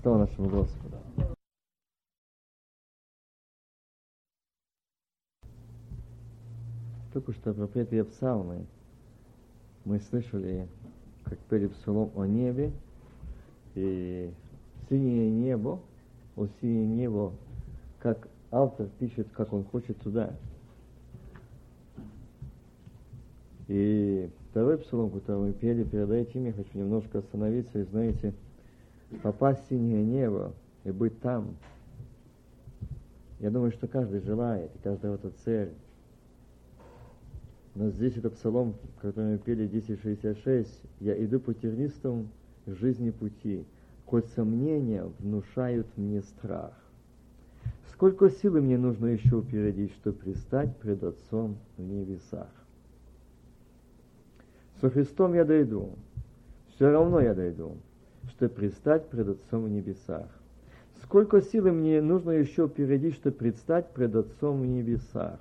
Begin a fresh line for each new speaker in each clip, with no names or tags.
Слава нашему Господу. Только что пропетые псалмы мы слышали, как пели псалом о небе, и синее небо, о синее небо, как автор пишет, как он хочет туда. И второй псалом, который мы пели перед этим, я хочу немножко остановиться и, знаете, попасть в синее небо и быть там. Я думаю, что каждый желает, и каждый это цель. Но здесь это псалом, который мы пели 1066. «Я иду по тернистым жизни пути, хоть сомнения внушают мне страх. Сколько силы мне нужно еще упередить, чтобы пристать пред Отцом в небесах? Со Христом я дойду, все равно я дойду, чтобы пристать пред Отцом в небесах. Сколько силы мне нужно еще упередить, чтобы предстать пред Отцом в небесах?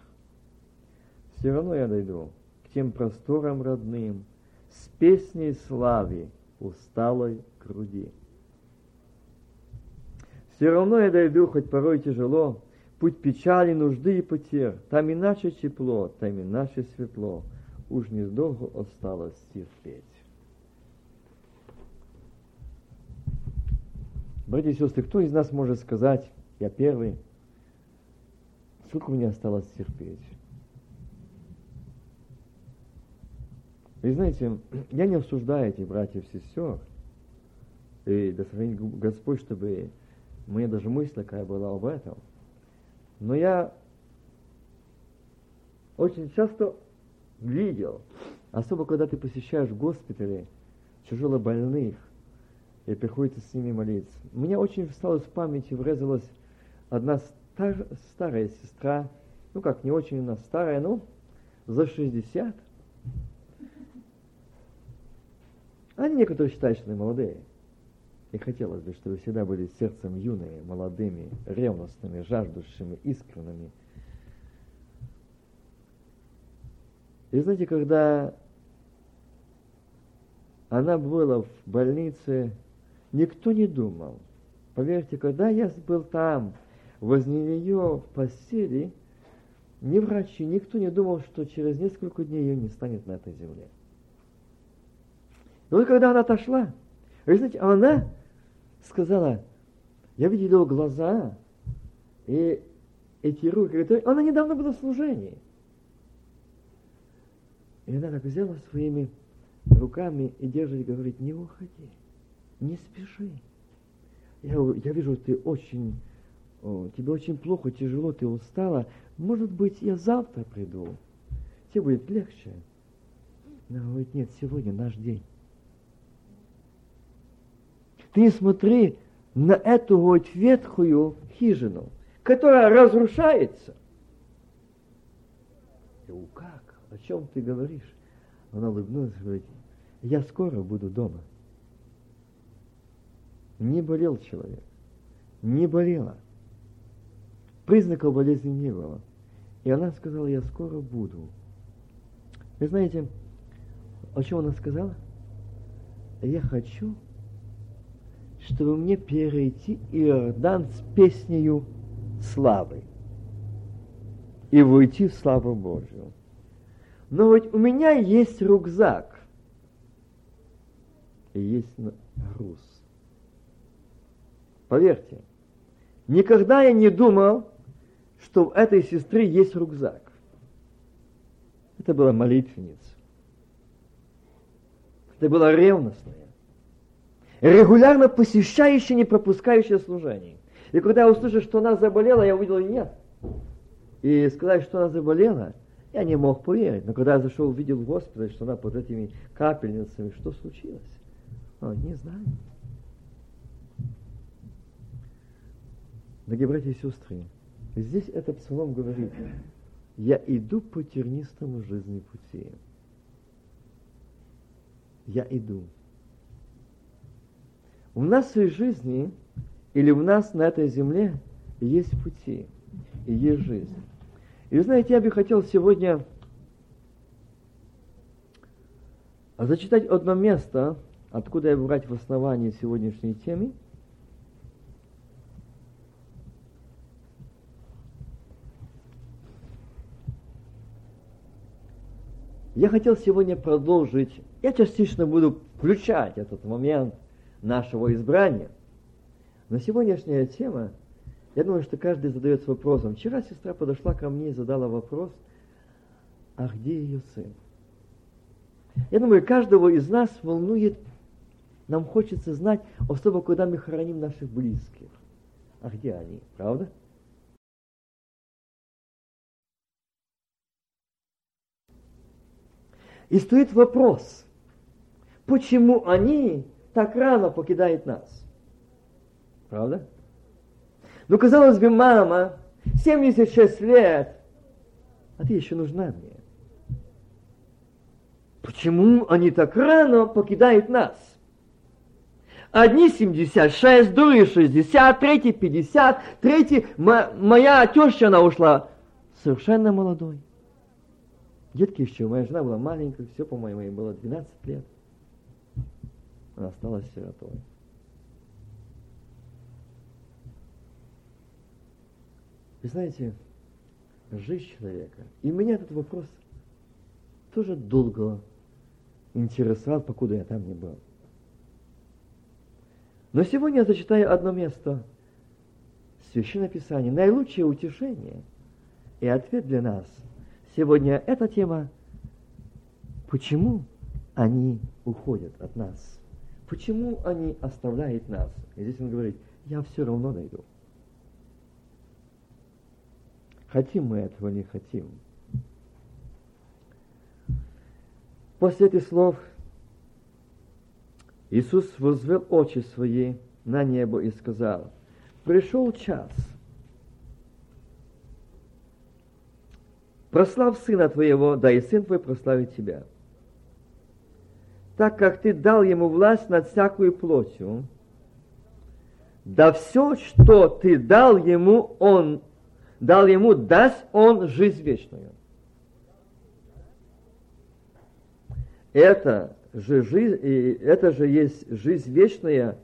все равно я дойду к тем просторам родным, с песней славы усталой груди. Все равно я дойду, хоть порой тяжело, путь печали, нужды и потерь. Там иначе тепло, там иначе светло. Уж не долго осталось терпеть. Братья и сестры, кто из нас может сказать, я первый, сколько мне осталось терпеть? И знаете, я не осуждаю этих братьев и сестер, и да сохранит Господь, чтобы мне даже мысль такая была об этом. Но я очень часто видел, особо когда ты посещаешь госпитали тяжело больных, и приходится с ними молиться. Мне очень встала в памяти, врезалась одна стар, старая сестра, ну как, не очень она старая, ну, за 60, Они некоторые считают, что они молодые. И хотелось бы, чтобы всегда были сердцем юные, молодыми, ревностными, жаждущими, искренними. И знаете, когда она была в больнице, никто не думал. Поверьте, когда я был там, возле нее в постели, ни врачи, никто не думал, что через несколько дней ее не станет на этой земле. И вот когда она отошла, вы знаете, она сказала, я видела глаза и эти руки, она недавно была в служении. И она так взяла своими руками и держит, говорит, не уходи, не спеши. Я, я вижу, ты очень, о, тебе очень плохо, тяжело, ты устала. Может быть, я завтра приду, тебе будет легче. Она говорит, нет, сегодня наш день. Ты смотри на эту вот ветхую хижину, которая разрушается. И как? О чем ты говоришь? Она улыбнулась и говорит, я скоро буду дома. Не болел человек. Не болела. Признаков болезни не было. И она сказала, я скоро буду. Вы знаете, о чем она сказала? Я хочу, чтобы мне перейти Иордан с песнею славы и войти в славу Божию. Но ведь у меня есть рюкзак и есть груз. Поверьте, никогда я не думал, что у этой сестры есть рюкзак. Это была молитвенница. Это была ревностная регулярно посещающая, не пропускающая служение. И когда я услышал, что она заболела, я увидел нет. И сказать, что она заболела, я не мог поверить. Но когда я зашел, увидел в госпитале, что она под этими капельницами, что случилось? А, не знаю. Дорогие братья и сестры, здесь этот псалом говорит, я иду по тернистому жизни пути. Я иду. У нас в своей жизни или у нас на этой земле есть пути и есть жизнь. И вы знаете, я бы хотел сегодня зачитать одно место, откуда я брать в основании сегодняшней темы. Я хотел сегодня продолжить, я частично буду включать этот момент нашего избрания, но сегодняшняя тема, я думаю, что каждый задается вопросом. Вчера сестра подошла ко мне и задала вопрос, а где ее сын? Я думаю, каждого из нас волнует, нам хочется знать, особо когда мы хороним наших близких. А где они, правда? И стоит вопрос, почему они так рано покидают нас? Правда? Ну, казалось бы, мама, 76 лет, а ты еще нужна мне. Почему они так рано покидают нас? Одни 76, другие 60, третий 50, третий... Моя теща, она ушла совершенно молодой. Детки еще, моя жена была маленькая, все, по-моему, ей было 12 лет. Она осталась сиротой. Вы знаете, жизнь человека, и меня этот вопрос тоже долго интересовал, покуда я там не был. Но сегодня я зачитаю одно место Священное Писание, наилучшее утешение и ответ для нас. Сегодня эта тема, почему они уходят от нас, почему они оставляют нас. И здесь он говорит, я все равно найду. Хотим мы этого, не хотим. После этих слов Иисус возвел очи свои на небо и сказал, пришел час, прослав Сына Твоего, да и Сын Твой прославит Тебя. Так как Ты дал Ему власть над всякую плотью, да все, что Ты дал Ему, Он дал Ему, даст Он жизнь вечную. Это же, жизнь, это же есть жизнь вечная,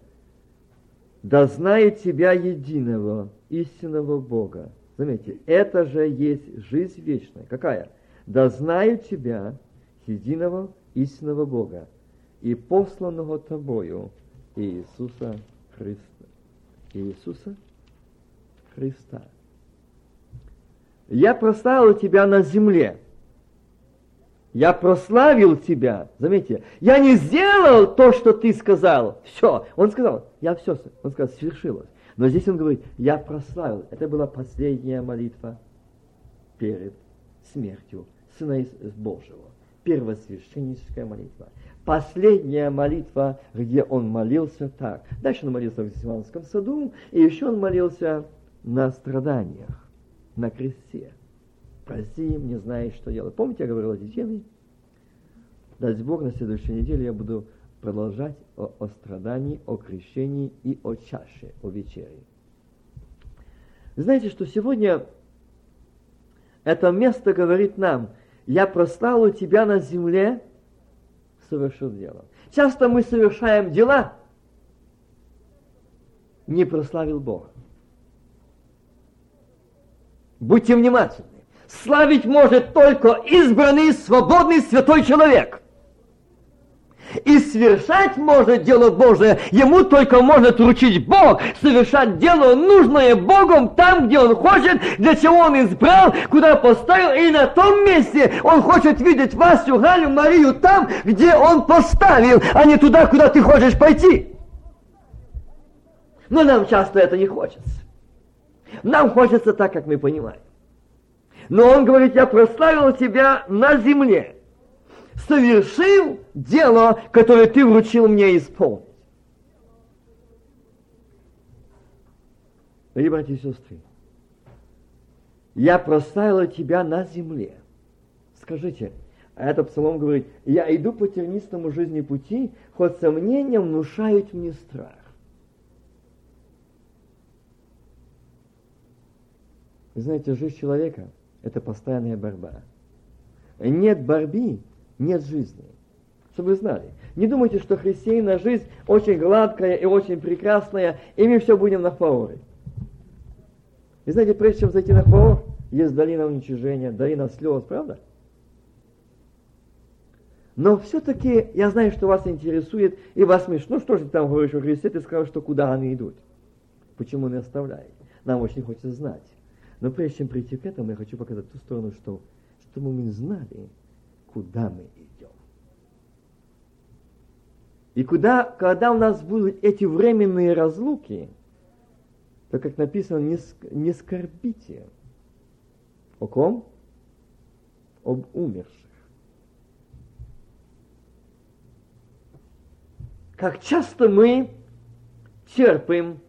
да знает тебя единого, истинного Бога. Заметьте, это же есть жизнь вечная. Какая? Да знают тебя, единого истинного Бога и посланного тобою Иисуса Христа. Иисуса Христа. Я прославил тебя на земле – я прославил тебя. Заметьте, я не сделал то, что ты сказал. Все. Он сказал, я все, он сказал, свершилось. Но здесь он говорит, я прославил. Это была последняя молитва перед смертью Сына Божьего. Первосвященническая молитва. Последняя молитва, где он молился так. Дальше он молился в Гефсиманском саду, и еще он молился на страданиях, на кресте. Прости не знаешь, что делать. Помните, я говорил эти темы? Даст Бог, на следующей неделе я буду продолжать о, о страдании, о крещении и о чаше, о вечере. Знаете, что сегодня это место говорит нам, я прославлю тебя на земле, совершил дело. Часто мы совершаем дела, не прославил Бога. Будьте внимательны. Славить может только избранный, свободный, святой человек. И совершать может дело Божие, ему только может ручить Бог, совершать дело нужное Богом там, где он хочет, для чего он избрал, куда поставил, и на том месте он хочет видеть Васю, Галю, Марию там, где он поставил, а не туда, куда ты хочешь пойти. Но нам часто это не хочется. Нам хочется так, как мы понимаем. Но он говорит, я прославил тебя на земле, совершил дело, которое ты вручил мне исполнить. Дорогие братья и сестры, я прославил тебя на земле. Скажите, а этот псалом говорит, я иду по тернистому жизни пути, хоть сомнения внушают мне страх. Вы знаете, жизнь человека – это постоянная борьба. Нет борьбы, нет жизни. Чтобы вы знали. Не думайте, что христианина жизнь очень гладкая и очень прекрасная, и мы все будем на фаоре. И знаете, прежде чем зайти на фаор, есть долина уничижения, долина слез, правда? Но все-таки я знаю, что вас интересует, и вас смешно, ну что же там говоришь о Христе, ты сказал, что куда они идут. Почему не оставляют? Нам очень хочется знать. Но прежде чем прийти к этому, я хочу показать ту сторону, что, чтобы мы знали, куда мы идем. И куда, когда у нас будут эти временные разлуки, то, как написано, не, не скорбите. О ком? Об умерших. Как часто мы терпим,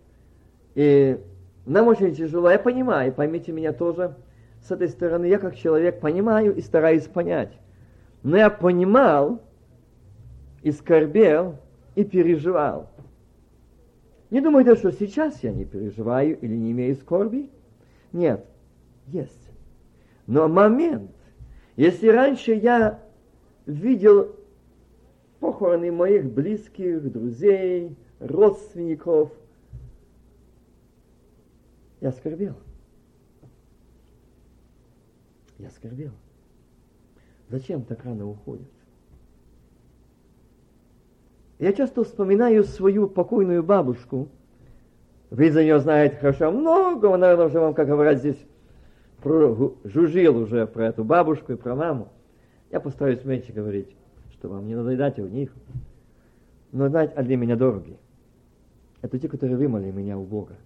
и нам очень тяжело, я понимаю, поймите меня тоже, с этой стороны, я как человек понимаю и стараюсь понять. Но я понимал и скорбел, и переживал. Не думайте, что сейчас я не переживаю или не имею скорби. Нет, есть. Но момент, если раньше я видел похороны моих близких, друзей, родственников, я скорбел. Я скорбел. Зачем так рано уходят? Я часто вспоминаю свою покойную бабушку. Вы за нее знаете хорошо много, он, наверное, уже вам, как говорят здесь, жужжил уже про эту бабушку и про маму. Я постараюсь меньше говорить, что вам не надоедать у них. Но знаете, а для меня дороги. Это те, которые вымоли меня у Бога.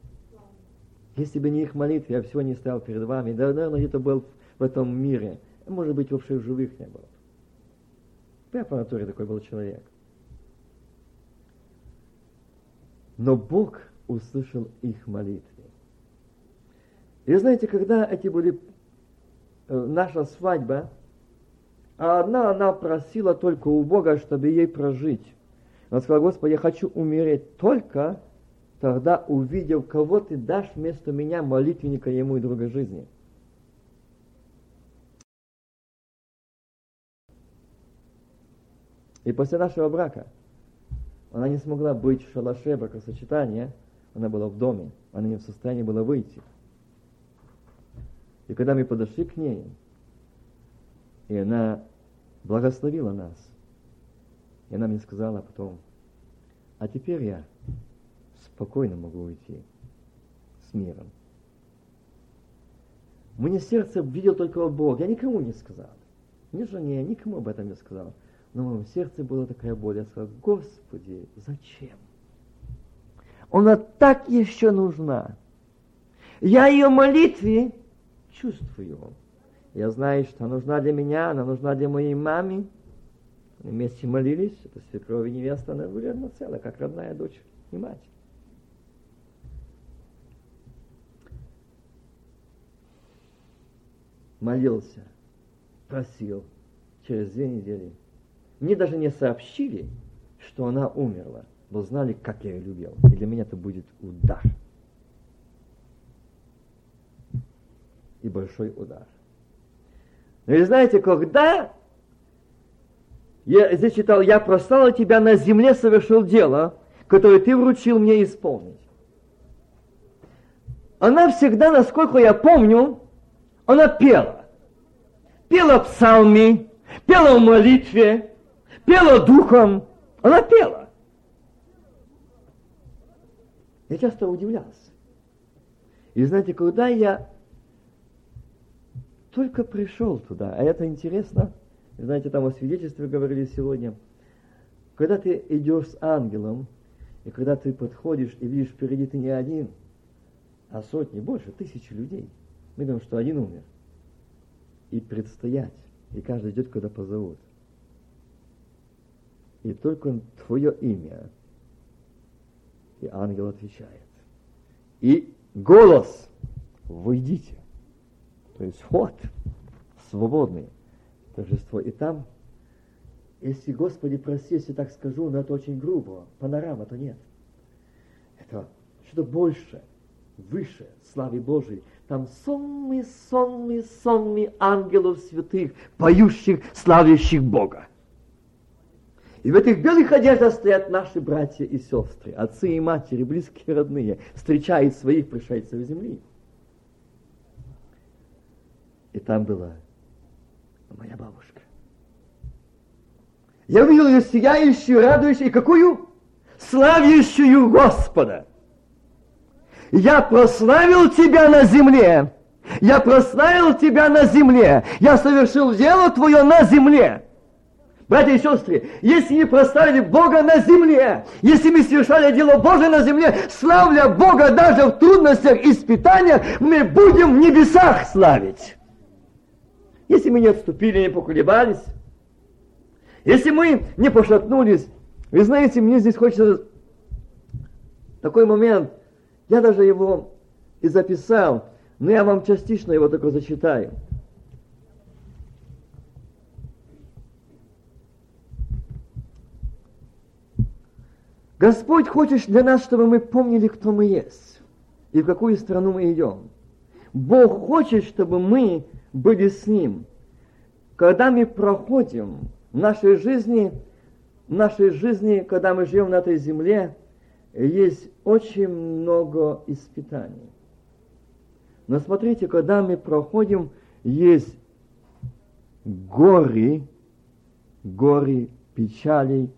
Если бы не их молитвы, я всего не стоял перед вами. Да, наверное, где-то был в этом мире. Может быть, вообще в живых не был. Я по натуре такой был человек. Но Бог услышал их молитвы. И знаете, когда эти были э, наша свадьба, а одна она просила только у Бога, чтобы ей прожить. Она сказала, Господи, я хочу умереть только тогда, увидев, кого ты дашь вместо меня, молитвенника ему и друга жизни. И после нашего брака – она не смогла быть в шалаше бракосочетания, она была в доме, она не в состоянии была выйти. И когда мы подошли к ней, и она благословила нас, и она мне сказала потом, а теперь я спокойно могу уйти с миром. Мне сердце видел только Бог, я никому не сказал. Ни жене, никому об этом не сказал. Но в моем сердце была такая боль. Я сказал, Господи, зачем? Она так еще нужна. Я ее молитве чувствую. Я знаю, что она нужна для меня, она нужна для моей мамы. Мы вместе молились, это свекровь и невеста, она были одно целое, как родная дочь и мать. Молился, просил через две недели – мне даже не сообщили, что она умерла, но знали, как я ее любил. И для меня это будет удар. И большой удар. Но и знаете, когда я здесь читал, я прослал тебя на земле, совершил дело, которое ты вручил мне исполнить. Она всегда, насколько я помню, она пела. Пела псалми, пела в молитве, пела духом, она пела. Я часто удивлялся. И знаете, когда я только пришел туда, а это интересно, знаете, там о свидетельстве говорили сегодня, когда ты идешь с ангелом, и когда ты подходишь и видишь впереди ты не один, а сотни, больше, тысячи людей. Мы думаем, что один умер. И предстоять. И каждый идет, когда позовут и только твое имя. И ангел отвечает. И голос, выйдите. То есть вход, свободный, торжество. И там, если, Господи, прости, если так скажу, но это очень грубо, панорама-то нет. Это что-то больше, выше славы Божией. Там сонмы, сонмы, сонмы ангелов святых, поющих, славящих Бога. И в этих белых одеждах стоят наши братья и сестры, отцы и матери, близкие родные, встречают своих пришельцев земли. И там была моя бабушка. Я увидел ее сияющую, радующую, и какую? Славящую Господа. Я прославил тебя на земле. Я прославил тебя на земле. Я совершил дело твое на земле. Братья и сестры, если мы прославили Бога на земле, если мы совершали дело Божие на земле, славля Бога даже в трудностях, испытаниях, мы будем в небесах славить. Если мы не отступили, не поколебались, если мы не пошатнулись, вы знаете, мне здесь хочется такой момент, я даже его и записал, но я вам частично его только зачитаю. Господь хочет для нас, чтобы мы помнили, кто мы есть и в какую страну мы идем. Бог хочет, чтобы мы были с Ним. Когда мы проходим в нашей жизни, в нашей жизни, когда мы живем на этой земле, есть очень много испытаний. Но смотрите, когда мы проходим, есть горы, горы печалей,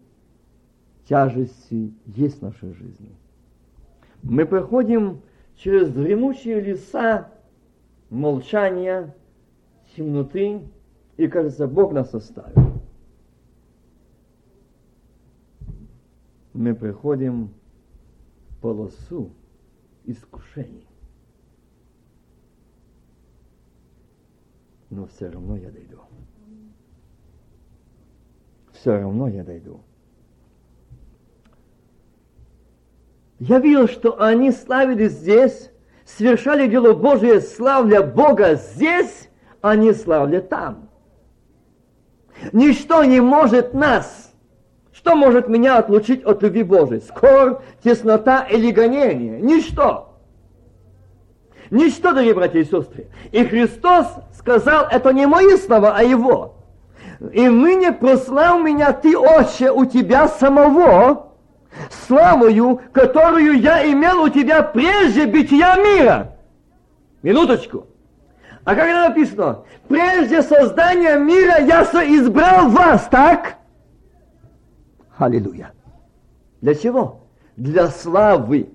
тяжести есть в нашей жизни. Мы проходим через дремучие леса молчания, темноты, и, кажется, Бог нас оставил. Мы приходим в полосу искушений. Но все равно я дойду. Все равно я дойду. Я видел, что они славили здесь, совершали дело Божие, славля Бога здесь, а не славля там. Ничто не может нас, что может меня отлучить от любви Божией? Скор, теснота или гонение? Ничто. Ничто, дорогие братья и сестры. И Христос сказал, это не мои слова, а Его. И ныне прослав меня Ты, Отче, у Тебя самого, славою, которую я имел у тебя прежде бытия мира. Минуточку. А когда написано, прежде создания мира я избрал вас, так? Аллилуйя. Для чего? Для славы.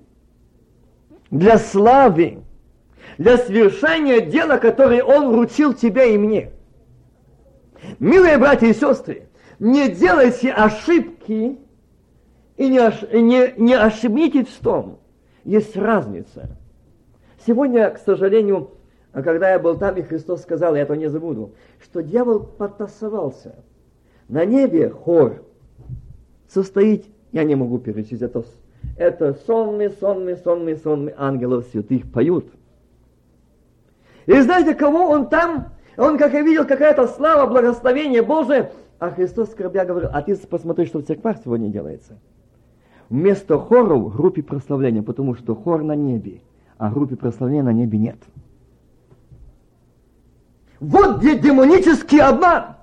Для славы. Для совершения дела, которое Он вручил тебе и мне. Милые братья и сестры, не делайте ошибки и не, ош, не, не ошибитесь в том, есть разница. Сегодня, к сожалению, когда я был там, и Христос сказал, я этого не забуду, что дьявол подтасовался. На небе хор состоит, я не могу перечислить, это, это сонные, сонные, сонные, сонные ангелов святых поют. И знаете, кого он там? Он, как я видел, какая-то слава, благословение Божие. А Христос, скорбя, говорил, а ты посмотри, что в церквах сегодня делается вместо хоров группе прославления, потому что хор на небе, а группе прославления на небе нет. Вот где демонический обман.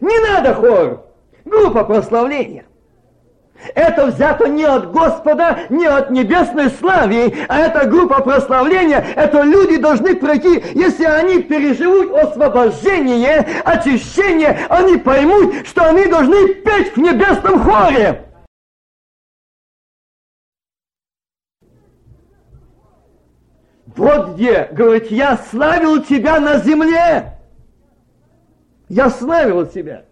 Не надо хор, группа прославления. Это взято не от Господа, не от небесной славы, а это группа прославления. Это люди должны пройти, если они переживут освобождение, очищение, они поймут, что они должны петь в небесном хоре. Вот где, говорит, я славил тебя на земле. Я славил тебя.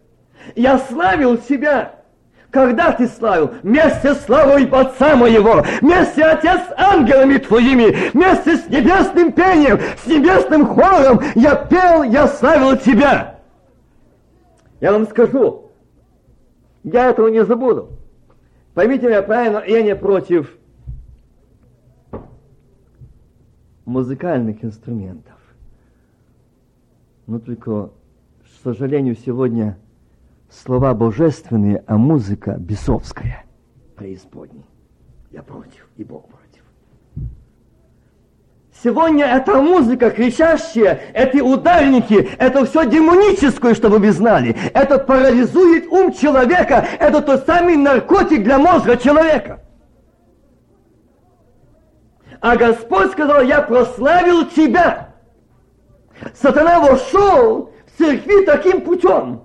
Я славил тебя. Когда ты славил? Вместе с славой Отца моего, вместе, Отец, с ангелами твоими, вместе с небесным пением, с небесным хором я пел, я славил тебя. Я вам скажу, я этого не забуду. Поймите меня правильно, я не против музыкальных инструментов. Но только, к сожалению, сегодня слова божественные, а музыка бесовская, преисподней. Я против, и Бог против. Сегодня эта музыка кричащая, эти ударники, это все демоническое, чтобы вы знали. Это парализует ум человека, это тот самый наркотик для мозга человека. А Господь сказал, я прославил тебя. Сатана вошел в церкви таким путем.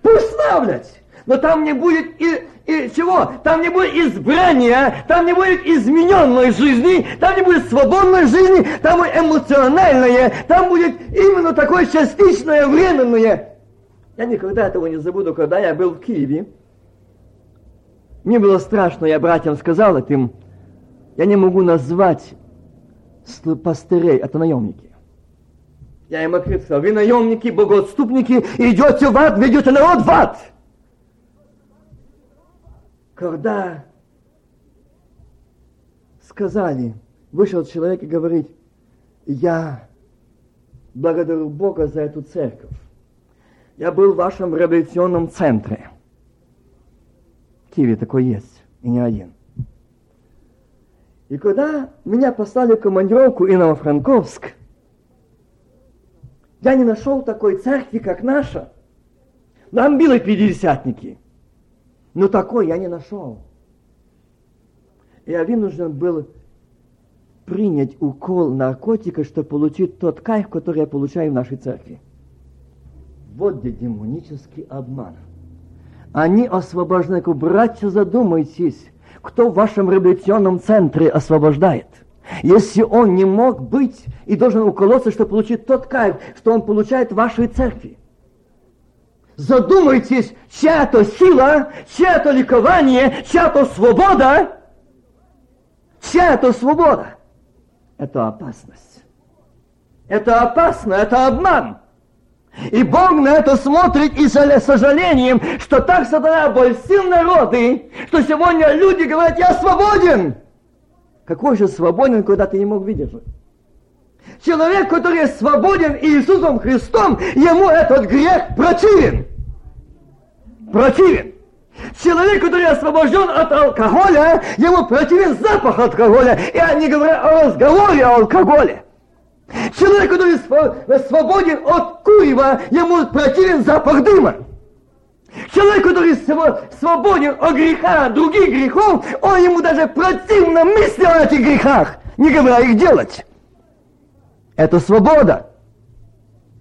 Прославлять. Но там не будет и, и чего? Там не будет избрания, там не будет измененной жизни, там не будет свободной жизни, там будет эмоциональное, там будет именно такое частичное, временное. Я никогда этого не забуду, когда я был в Киеве. Мне было страшно, я братьям сказал этим, я не могу назвать пастырей, это наемники. Я им открыто сказал, вы наемники, богоотступники, идете в ад, ведете народ в ад. Когда сказали, вышел человек и говорит, я благодарю Бога за эту церковь. Я был в вашем революционном центре. В Киеве такой есть, и не один. И когда меня послали в командировку и на я не нашел такой церкви, как наша. Нам были пятидесятники. Но такой я не нашел. Я вынужден был принять укол наркотика, чтобы получить тот кайф, который я получаю в нашей церкви. Вот где демонический обман. Они освобождены. Братья, задумайтесь, кто в вашем реабилитационном центре освобождает? Если он не мог быть и должен уколоться, чтобы получить тот кайф, что он получает в вашей церкви. Задумайтесь, чья то сила, чья то ликование, чья то свобода, чья то свобода. Это опасность. Это опасно, это обман. И Бог на это смотрит и сожалением, что так сатана обольстил народы, что сегодня люди говорят, я свободен. Какой же свободен, когда ты не мог выдержать? Человек, который свободен Иисусом Христом, ему этот грех противен. Противен. Человек, который освобожден от алкоголя, ему противен запах алкоголя. Я не говорю о разговоре о алкоголе. Человек, который свободен от курева, ему противен запах дыма. Человек, который свободен от греха, других грехов, он ему даже противно мысли о этих грехах, не говоря их делать. Это свобода.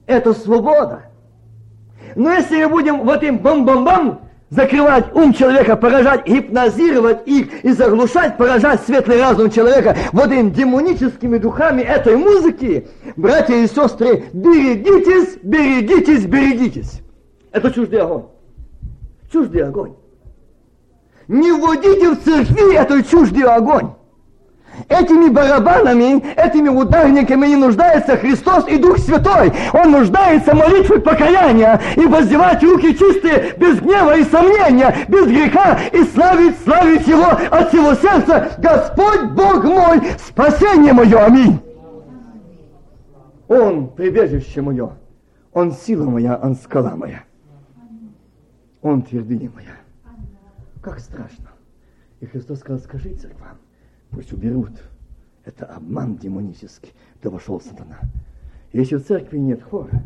Это свобода. Но если мы будем вот им бам-бам-бам закрывать ум человека, поражать, гипнозировать их и заглушать, поражать светлый разум человека вот этими демоническими духами этой музыки, братья и сестры, берегитесь, берегитесь, берегитесь. Это чуждый огонь. Чуждый огонь. Не вводите в церкви этот чуждый огонь. Этими барабанами, этими ударниками не нуждается Христос и Дух Святой. Он нуждается в молитве покаяния и воздевать руки чистые, без гнева и сомнения, без греха, и славить, славить Его от всего сердца. Господь Бог мой, спасение мое, аминь. Он прибежище мое, Он сила моя, Он скала моя. Он твердыня моя. Как страшно. И Христос сказал, скажи церквам, пусть уберут. Это обман демонический, да вошел сатана. Если в церкви нет хора,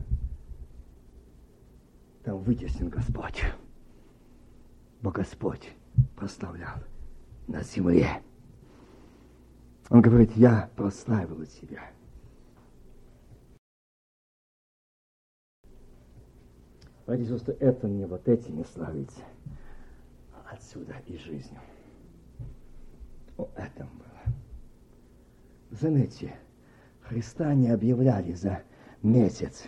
там вытеснен Господь. Бо Господь прославлял на земле. Он говорит, я прославил тебя. Ради что это не вот этими славится, отсюда и жизнью. О этом было. Заметьте, Христа не объявляли за месяц.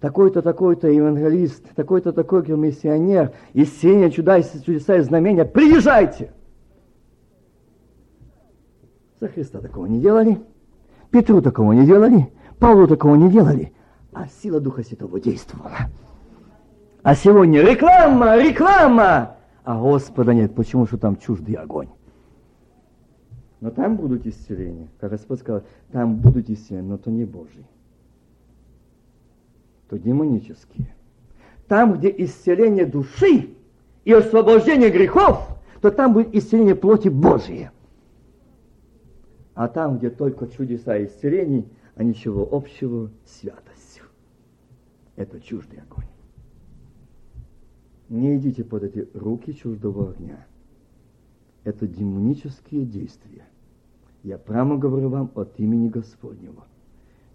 Такой-то, такой-то евангелист, такой-то, такой-то миссионер, исцеление, чудеса, чудеса и знамения, приезжайте! За Христа такого не делали, Петру такого не делали, Павлу такого не делали, а сила Духа Святого действовала. А сегодня реклама, реклама! А Господа нет. Почему? Что там чуждый огонь. Но там будут исцеления. Как Господь сказал, там будут исцеления, но то не Божьи. То демонические. Там, где исцеление души и освобождение грехов, то там будет исцеление плоти Божьей. А там, где только чудеса исцелений, а ничего общего с святостью. Это чуждый огонь. Не идите под эти руки чуждого огня. Это демонические действия. Я прямо говорю вам от имени Господнего.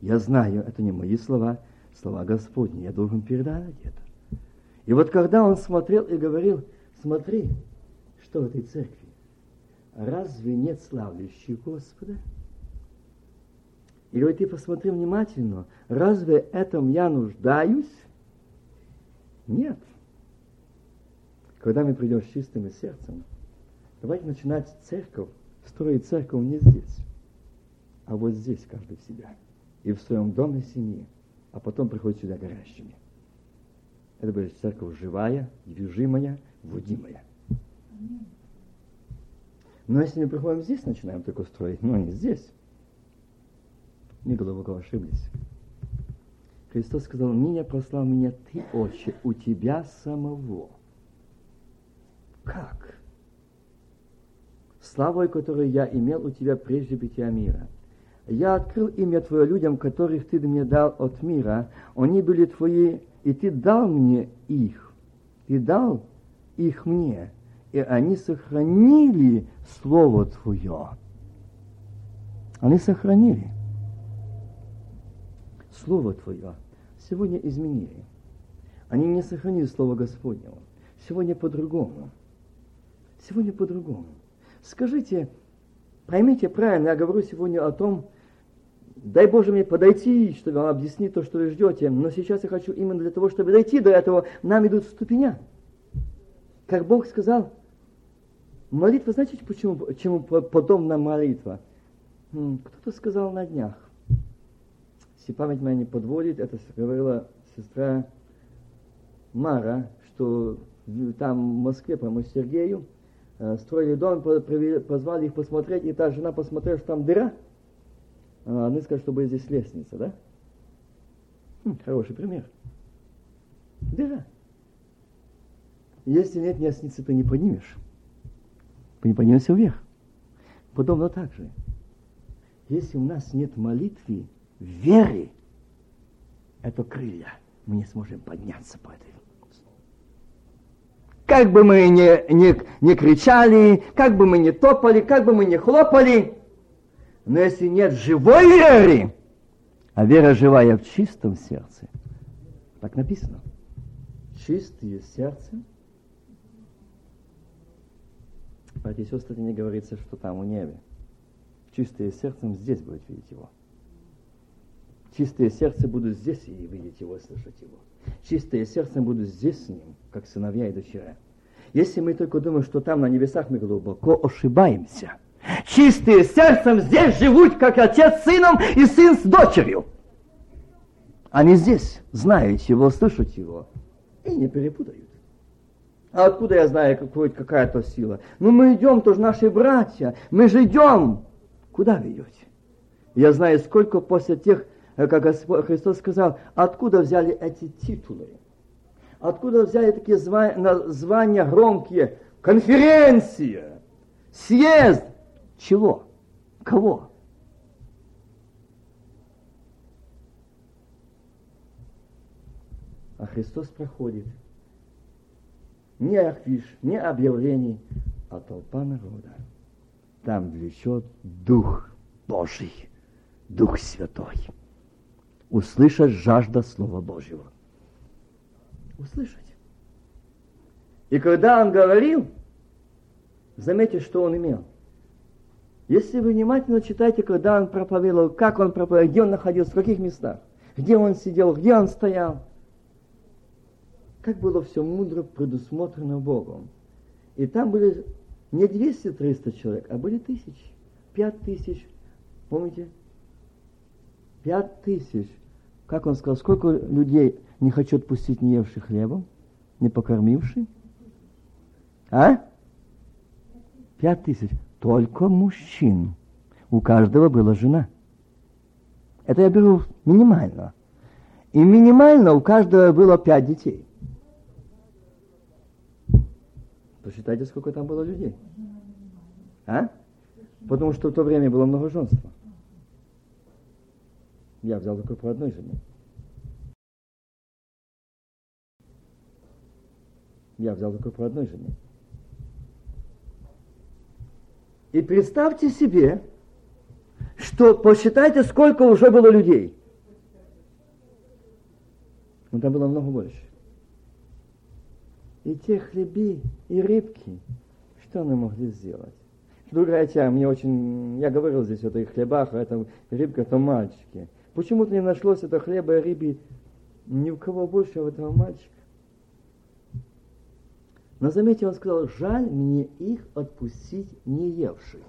Я знаю, это не мои слова, слова Господни. Я должен передать это. И вот когда он смотрел и говорил, смотри, что в этой церкви. Разве нет славлящих Господа? И говорит, ты посмотри внимательно, разве этом я нуждаюсь? Нет. Когда мы придем с чистым сердцем, давайте начинать церковь, строить церковь не здесь, а вот здесь каждый в себя. И в своем доме семьи, а потом приходит сюда горящими. Это будет церковь живая, движимая, водимая. Но если мы приходим здесь, начинаем только строить, но не здесь, мы глубоко ошиблись. Христос сказал, меня прослал меня ты, Отче, у тебя самого. Как? Славой, которую я имел у тебя прежде бытия мира. Я открыл имя Твое людям, которых Ты мне дал от мира. Они были Твои, и Ты дал мне их. Ты дал их мне, и они сохранили Слово Твое. Они сохранили. Слово Твое сегодня изменили. Они не сохранили Слово Господнего. Сегодня по-другому. Сегодня по-другому. Скажите, поймите правильно, я говорю сегодня о том, дай Боже мне подойти, чтобы вам объяснить то, что вы ждете. Но сейчас я хочу именно для того, чтобы дойти до этого, нам идут ступеня. Как Бог сказал, молитва, знаете, почему, почему подобна молитва? Кто-то сказал на днях, если память моя не подводит, это говорила сестра Мара, что там в Москве, по-моему, Сергею, строили дом, позвали их посмотреть, и та жена посмотрела, что там дыра. А они сказали, что будет здесь лестница, да? Хм, хороший пример. Дыра. Если нет лестницы, то не поднимешь. Не поднимешься вверх. Подобно так же. Если у нас нет молитвы, веры, это крылья. Мы не сможем подняться по этой как бы мы не, не, не кричали, как бы мы не топали, как бы мы не хлопали, но если нет живой веры, а вера живая в чистом сердце, так написано, чистое сердце, братья и сестры, не говорится, что там у небе. Чистое сердцем здесь будет видеть его. Чистое сердце будут здесь и видеть его, слышать его. Чистое сердце будут здесь с ним, как сыновья и дочеря. Если мы только думаем, что там на небесах мы глубоко ошибаемся. Чистые сердцем здесь живут, как отец с сыном и сын с дочерью. Они здесь знают его, слышат его и не перепутают. А откуда я знаю, какой, какая-то сила? Ну мы идем, тоже наши братья, мы же идем. Куда вы идете? Я знаю, сколько после тех как Господь Христос сказал, откуда взяли эти титулы? Откуда взяли такие звания, звания громкие? Конференция, съезд. Чего? Кого? А Христос проходит. Не афиш, не объявлений, а толпа народа. Там влечет Дух Божий, Дух Святой услышать жажда Слова Божьего. Услышать. И когда он говорил, заметьте, что он имел. Если вы внимательно читаете, когда он проповедовал, как он проповедовал, где он находился, в каких местах, где он сидел, где он стоял, как было все мудро предусмотрено Богом. И там были не 200-300 человек, а были тысячи, пять тысяч, помните, Пять тысяч. Как он сказал, сколько людей не хочу отпустить не евших хлебом, не покормивший? А? Пять тысяч. Только мужчин. У каждого была жена. Это я беру минимально. И минимально у каждого было пять детей. Посчитайте, сколько там было людей. А? Потому что в то время было многоженство. Я взял только по одной жене. Я взял только по одной жене. И представьте себе, что посчитайте, сколько уже было людей. Ну, там было много больше. И те хлеби и рыбки, что они могли сделать? Другая тема, мне очень, я говорил здесь о этих хлебах, а это рыбка, это мальчики. Почему-то не нашлось это хлеба и рыбы ни у кого больше у этого мальчика. Но заметьте, он сказал, жаль мне их отпустить не евших.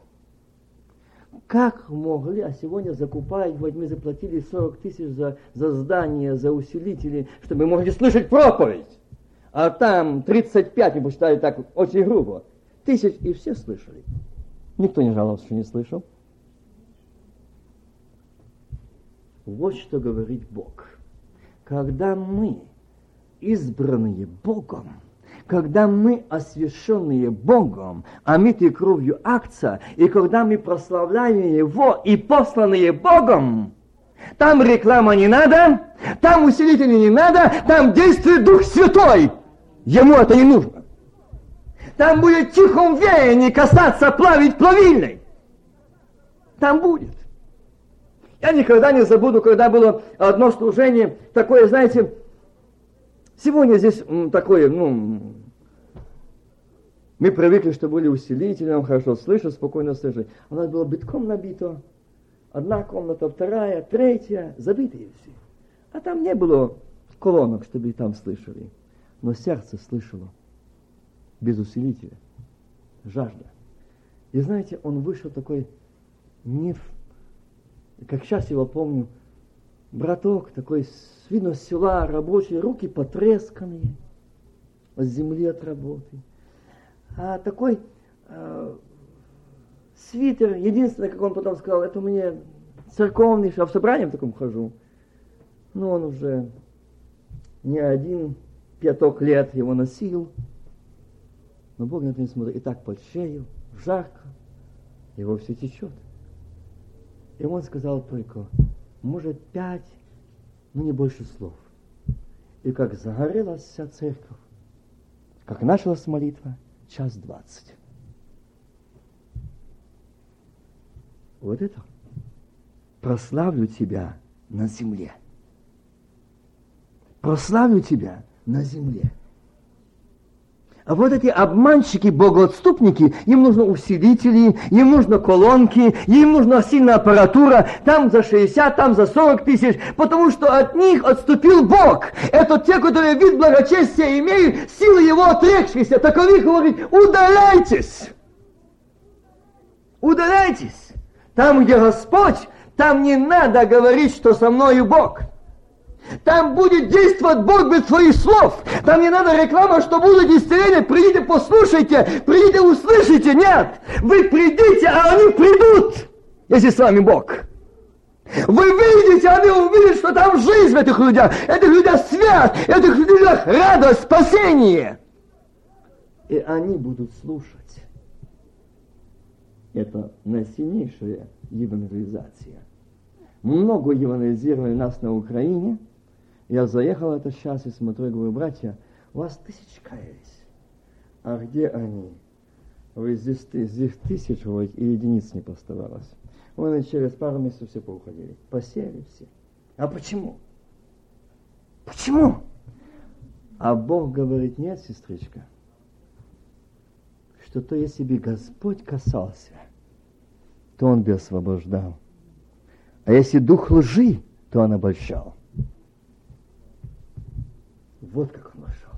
Как могли, а сегодня закупать, вот мы заплатили 40 тысяч за, за здание, за усилители, чтобы мы могли слышать проповедь. А там 35, мы посчитали так очень грубо. Тысяч, и все слышали. Никто не жаловался, что не слышал. Вот что говорит Бог. Когда мы избранные Богом, когда мы освященные Богом, омитые кровью акция, и когда мы прославляем Его и посланные Богом, там реклама не надо, там усилители не надо, там действует Дух Святой. Ему это не нужно. Там будет тихом веянии касаться плавить плавильной. Там будет. Я никогда не забуду, когда было одно служение, такое, знаете, сегодня здесь такое, ну, мы привыкли, что были усилители, нам хорошо слышать, спокойно слышать. У нас было битком набито. Одна комната, вторая, третья, забитые все. А там не было колонок, чтобы там слышали. Но сердце слышало без усилителя. Жажда. И знаете, он вышел такой, не в, как сейчас его помню, браток такой, с видно села, рабочие, руки потресканные от земли от работы. А такой э, свитер, единственное, как он потом сказал, это мне церковный, я в собрании в таком хожу. Но он уже не один пяток лет его носил. Но Бог на это не смотрит. И так под шею, жарко, его все течет. И он сказал только, может, пять, но не больше слов. И как загорелась вся церковь, как началась молитва, час двадцать. Вот это. Прославлю тебя на земле. Прославлю тебя на земле. А вот эти обманщики, богоотступники, им нужно усилители, им нужно колонки, им нужна сильная аппаратура, там за 60, там за 40 тысяч, потому что от них отступил Бог. Это те, которые вид благочестия имеют, силы его отрекшиеся. Таковых говорит, удаляйтесь. Удаляйтесь. Там, где Господь, там не надо говорить, что со мною Бог. Там будет действовать Бог без своих слов. Там не надо реклама, что будут исцеления. Придите, послушайте, придите, услышите. Нет, вы придите, а они придут, если с вами Бог. Вы видите, они увидят, что там жизнь в этих людях. Этих людях свят, этих людях радость, спасение. И они будут слушать. Это наисильнейшая евангелизация. Много евангелизировали нас на Украине – я заехал это сейчас и смотрю, говорю, братья, у вас тысячи каялись. А где они? Вы здесь, здесь тысяч вот, и единиц не поставалось. Вон и через пару месяцев все поуходили. Посели все. А почему? Почему? А Бог говорит, нет, сестричка, что то, если бы Господь касался, то Он бы освобождал. А если дух лжи, то Он обольщал. Вот как он вошел.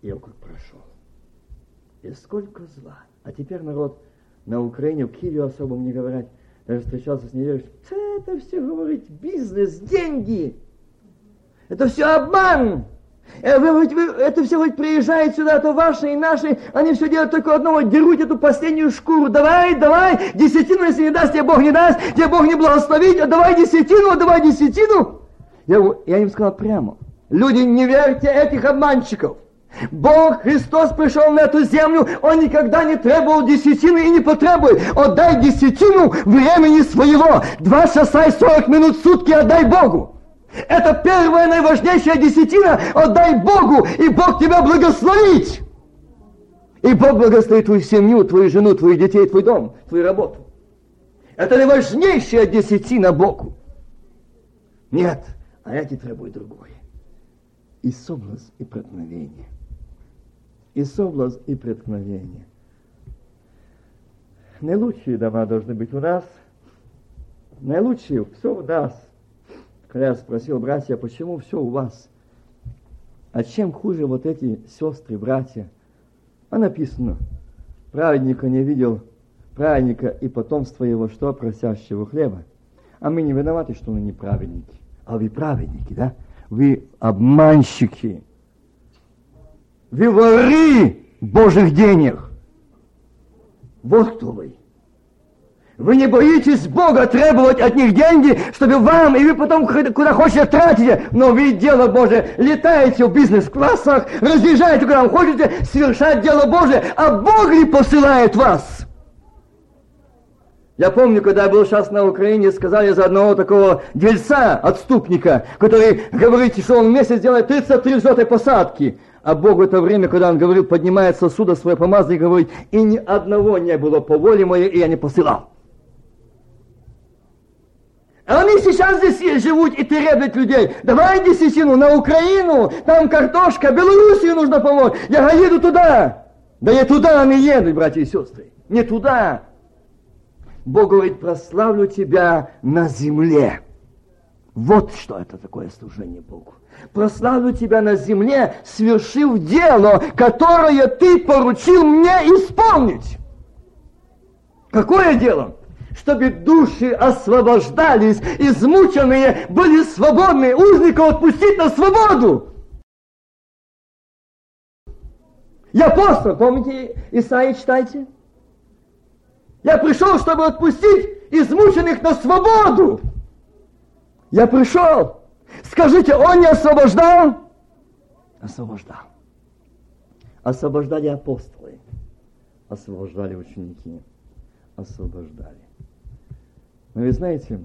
И он как прошел. И сколько зла. А теперь народ на Украине, в Киеве особо мне говорят, даже встречался с неверующим, это все, говорит, бизнес, деньги. Это все обман. Э, вы, вы, это все вот приезжает сюда, то ваши и наши, они все делают только одного, дерут эту последнюю шкуру. Давай, давай, десятину, если не даст, тебе Бог не даст, тебе Бог не благословит, а давай десятину, а давай десятину. Я, я им сказал прямо, Люди, не верьте этих обманщиков. Бог Христос пришел на эту землю, Он никогда не требовал десятины и не потребует. Отдай десятину времени своего. Два часа и сорок минут в сутки отдай Богу. Это первая наиважнейшая десятина. Отдай Богу, и Бог тебя благословит. И Бог благословит твою семью, твою жену, твоих детей, твой дом, твою работу. Это наиважнейшая десятина Богу. Нет, а эти требуют другое и соблазн, и проткновение. и соблазн, и преткновение. Наилучшие дома должны быть у нас. Наилучшие, все у нас. Когда я спросил братья, почему все у вас? А чем хуже вот эти сестры, братья? А написано, праведника не видел, праведника и потомство его, что просящего хлеба. А мы не виноваты, что мы не праведники. А вы праведники, да? Вы обманщики. Вы воры Божьих денег. Вот кто вы. Вы не боитесь Бога требовать от них деньги, чтобы вам, и вы потом куда хотите тратите, но вы дело Божие, летаете в бизнес-классах, разъезжаете куда вам хотите, совершать дело Божие, а Бог не посылает вас. Я помню, когда я был сейчас на Украине, сказали за одного такого дельца, отступника, который говорит, что он в месяц делает 33 взлетой посадки. А Бог в это время, когда он говорил, поднимает сосуда свой помазанник, говорит, и ни одного не было по воле моей, и я не посылал. А они сейчас здесь живут и требуют людей. Давай десятину на Украину, там картошка, Белоруссию нужно помочь. Я еду туда. Да я туда не еду, братья и сестры. Не туда. Бог говорит, прославлю тебя на земле. Вот что это такое служение Богу. Прославлю тебя на земле, свершив дело, которое ты поручил мне исполнить. Какое дело? Чтобы души освобождались, измученные были свободны, узников отпустить на свободу. Я послан, помните, Исаия читайте? Я пришел, чтобы отпустить измученных на свободу. Я пришел. Скажите, он не освобождал? Освобождал. Освобождали апостолы. Освобождали ученики. Освобождали. Но вы знаете,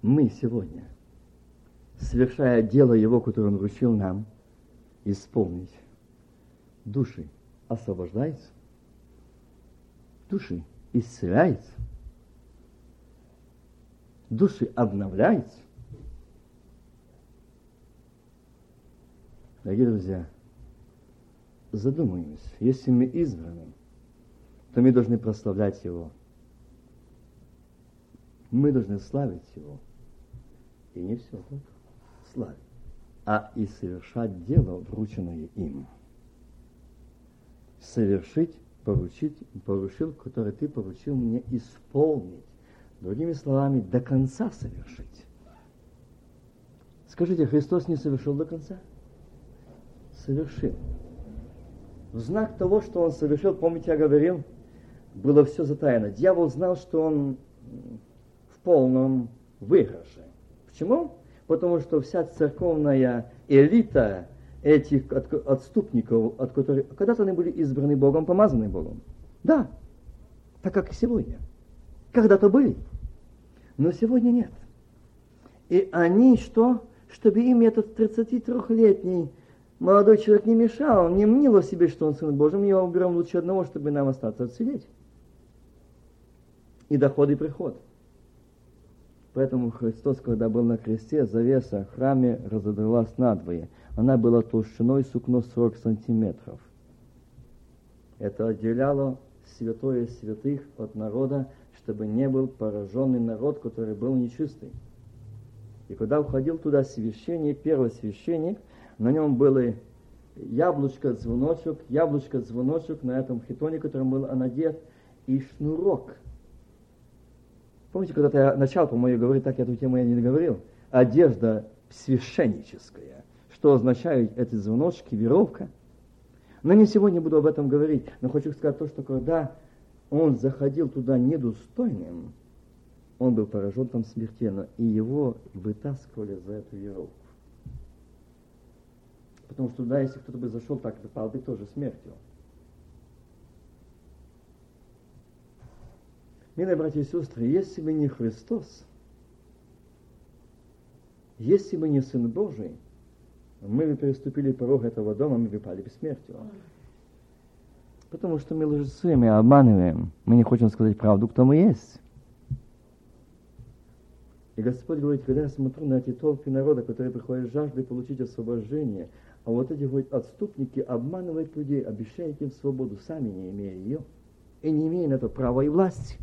мы сегодня совершая дело Его, которое Он вручил нам исполнить, души освобождается, души исцеляется, души обновляется. Дорогие друзья, задумаемся, если мы избраны, то мы должны прославлять Его. Мы должны славить Его. И не все только славить, а и совершать дело, врученное им. Совершить, поручить, поручил, которое ты поручил мне исполнить. Другими словами, до конца совершить. Скажите, Христос не совершил до конца? Совершил. В знак того, что он совершил, помните, я говорил, было все затаяно. Дьявол знал, что он в полном выигрыше. Почему? Потому что вся церковная элита этих отступников, от которых когда-то они были избраны Богом, помазаны Богом. Да, так как и сегодня. Когда-то были, но сегодня нет. И они что? Чтобы им этот 33-летний молодой человек не мешал, не мнил о себе, что он Сын Божий, мы его уберем лучше одного, чтобы нам остаться отсидеть. И доход, и приход. Поэтому Христос, когда был на кресте, завеса в храме разодралась надвое. Она была толщиной сукно 40 сантиметров. Это отделяло святое святых от народа, чтобы не был пораженный народ, который был нечистый. И когда уходил туда священник, первый священник, на нем было яблочко-звоночек, яблочко-звоночек на этом хитоне, которым был надет, и шнурок – Помните, когда-то я начал, по-моему, говорить, так эту тему я не говорил. Одежда священническая. Что означают эти звоночки, веровка. Но не сегодня буду об этом говорить. Но хочу сказать то, что когда он заходил туда недостойным, он был поражен там смертельно, и его вытаскивали за эту веровку. Потому что туда, если кто-то бы зашел, так попал бы тоже смертью. Милые братья и сестры, если бы не Христос, если бы не Сын Божий, мы бы переступили порог этого дома, мы бы пали бы. Потому что мы лжецы, мы обманываем. Мы не хотим сказать правду, кто мы есть. И Господь говорит, когда я смотрю на эти толпы народа, которые приходят с жаждой получить освобождение, а вот эти говорит, отступники обманывают людей, обещают им свободу, сами не имея ее, и не имея на это права и власти.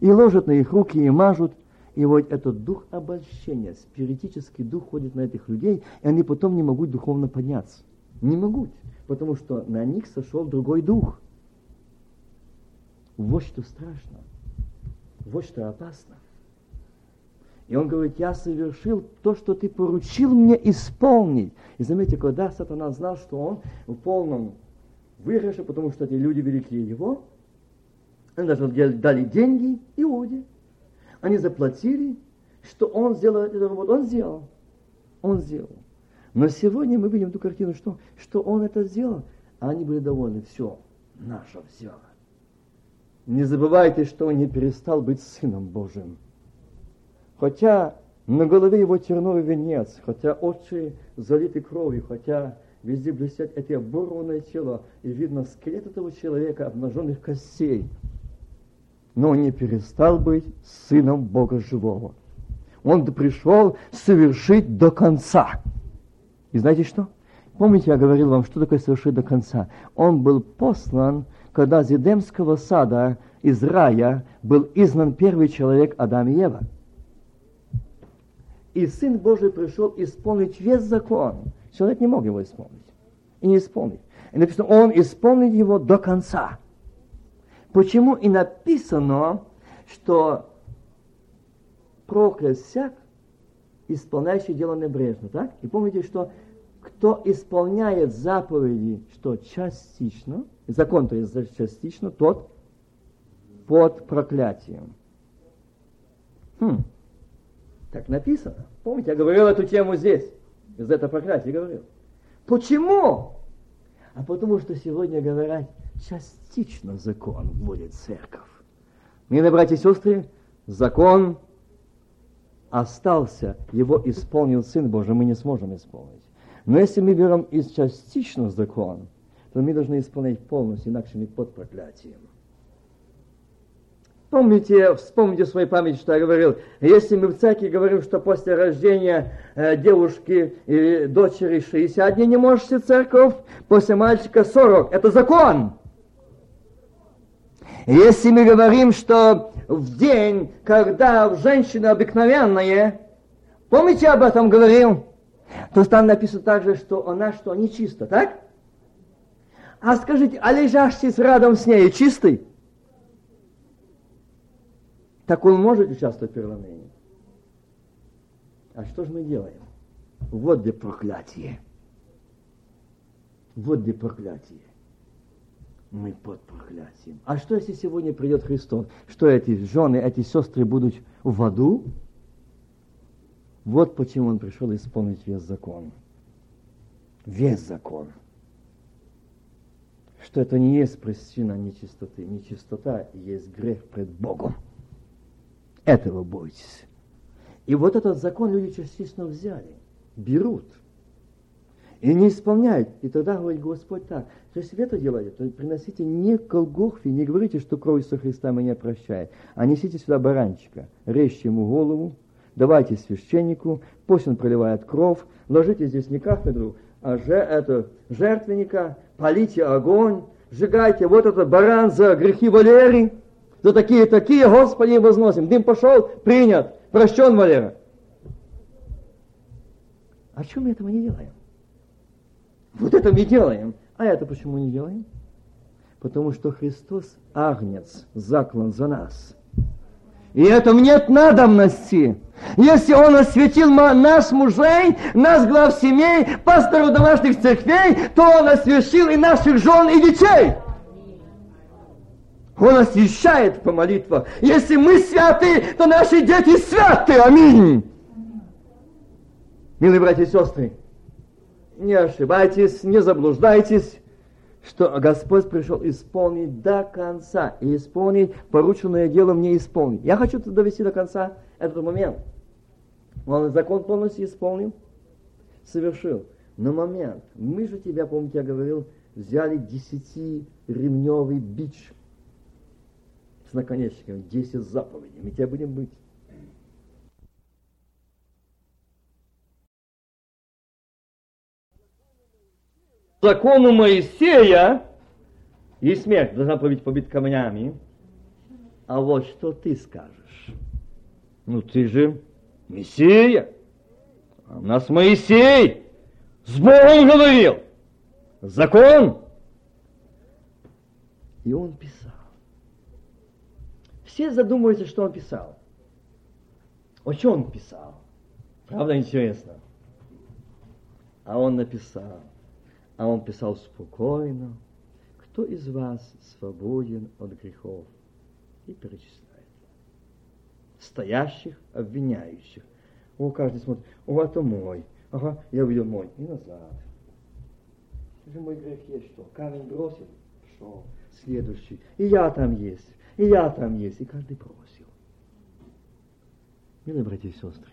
И ложат на их руки и мажут, и вот этот дух обольщения, спиритический дух ходит на этих людей, и они потом не могут духовно подняться. Не могут, потому что на них сошел другой дух. Вот что страшно, вот что опасно. И он говорит, я совершил то, что ты поручил мне исполнить. И заметьте, когда сатана знал, что он в полном выигрыше, потому что эти люди великие его, они даже дали деньги Иуде. Они заплатили, что он сделал эту работу. Он сделал. Он сделал. Но сегодня мы видим ту картину, что, что он это сделал, а они были довольны. Все, наше все. Не забывайте, что он не перестал быть Сыном Божьим. Хотя на голове его терновый венец, хотя очи залиты кровью, хотя везде блестят эти оборванное тело, и видно скелет этого человека, обнаженных костей. Но не перестал быть сыном Бога живого. Он пришел совершить до конца. И знаете что? Помните, я говорил вам, что такое совершить до конца? Он был послан, когда из Едемского сада, из рая, был изгнан первый человек Адам и Ева – и Сын Божий пришел исполнить весь закон. Человек не мог его исполнить. И не исполнить. И написано, он исполнит его до конца. Почему и написано, что проклят всяк, исполняющий дело небрежно, так? И помните, что кто исполняет заповеди, что частично, закон то есть частично, тот под проклятием. Хм. Так написано. Помните, я говорил эту тему здесь. Из этого проклятия говорил. Почему? А потому что сегодня говорят, частично закон вводит церковь. Милые братья и сестры, закон остался, его исполнил Сын Божий, мы не сможем исполнить. Но если мы берем из частично закон, то мы должны исполнять полностью, иначе мы под проклятием. Помните, вспомните в своей памяти, что я говорил. Если мы в церкви говорим, что после рождения э, девушки или дочери 60 дней не может в церковь, после мальчика 40. Это закон. Если мы говорим, что в день, когда женщина обыкновенная, помните об этом говорил, то там написано также, что она что, нечиста, так? А скажите, а лежащий рядом с ней чистый? так он может участвовать в преломлении. А что же мы делаем? Вот где проклятие. Вот где проклятие. Мы под проклятием. А что, если сегодня придет Христос? Что эти жены, эти сестры будут в аду? Вот почему он пришел исполнить весь закон. Весь закон. Что это не есть причина нечистоты. Нечистота есть грех пред Богом. Этого бойтесь. И вот этот закон люди частично взяли, берут и не исполняют. И тогда говорит Господь так, то есть это делаете, то приносите не к Голгофе, не говорите, что кровь со Христа меня прощает, а несите сюда баранчика, режьте ему голову, давайте священнику, пусть он проливает кровь, ложите здесь не кафедру, а же, это, жертвенника, полите огонь, сжигайте вот этот баран за грехи Валерии, за такие-такие, Господи, возносим. Дым пошел, принят, прощен, Валера. А чем мы этого не делаем? Вот это мы делаем. А это почему не делаем? Потому что Христос агнец, заклан за нас. И этому нет надобности. Если Он осветил нас, мужей, нас, глав семей, пасторов домашних церквей, то Он освящил и наших жен и детей. Он освящает по молитвах. Если мы святы, то наши дети святы. Аминь. Милые братья и сестры, не ошибайтесь, не заблуждайтесь, что Господь пришел исполнить до конца. И исполнить порученное дело мне исполнить. Я хочу довести до конца этот момент. Он закон полностью исполнил, совершил. Но момент, мы же тебя, помните, я говорил, взяли десятиремневый бич – с наконечником, 10 заповедей. Мы тебя будем быть. Закону Моисея, и смерть должна быть побит камнями. А вот что ты скажешь? Ну ты же Мессия. А у нас Моисей с Богом говорил. Закон. И он писал. Все задумываются, что он писал. О чем он писал? Правда интересно? А он написал. А он писал спокойно. Кто из вас свободен от грехов? И перечисляет. Стоящих, обвиняющих. О, каждый смотрит. О, это мой. Ага, я увидел мой. И назад. Это мой грех есть что? Камень бросил? Что? Следующий. И я там есть. И я там есть. И каждый бросил. Милые братья и сестры,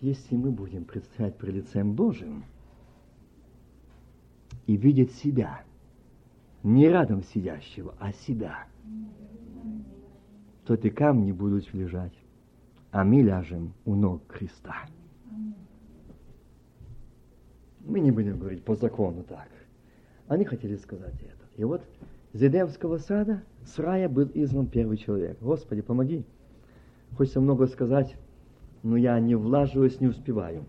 если мы будем предстоять пред лицем Божьим и видеть себя, не рядом сидящего, а себя, то эти камни будут лежать, а мы ляжем у ног Христа. Мы не будем говорить по закону так. Они хотели сказать это. И вот из Эдемского сада с рая был изгнан первый человек. Господи, помоги. Хочется много сказать, но я не влаживаюсь, не успеваю.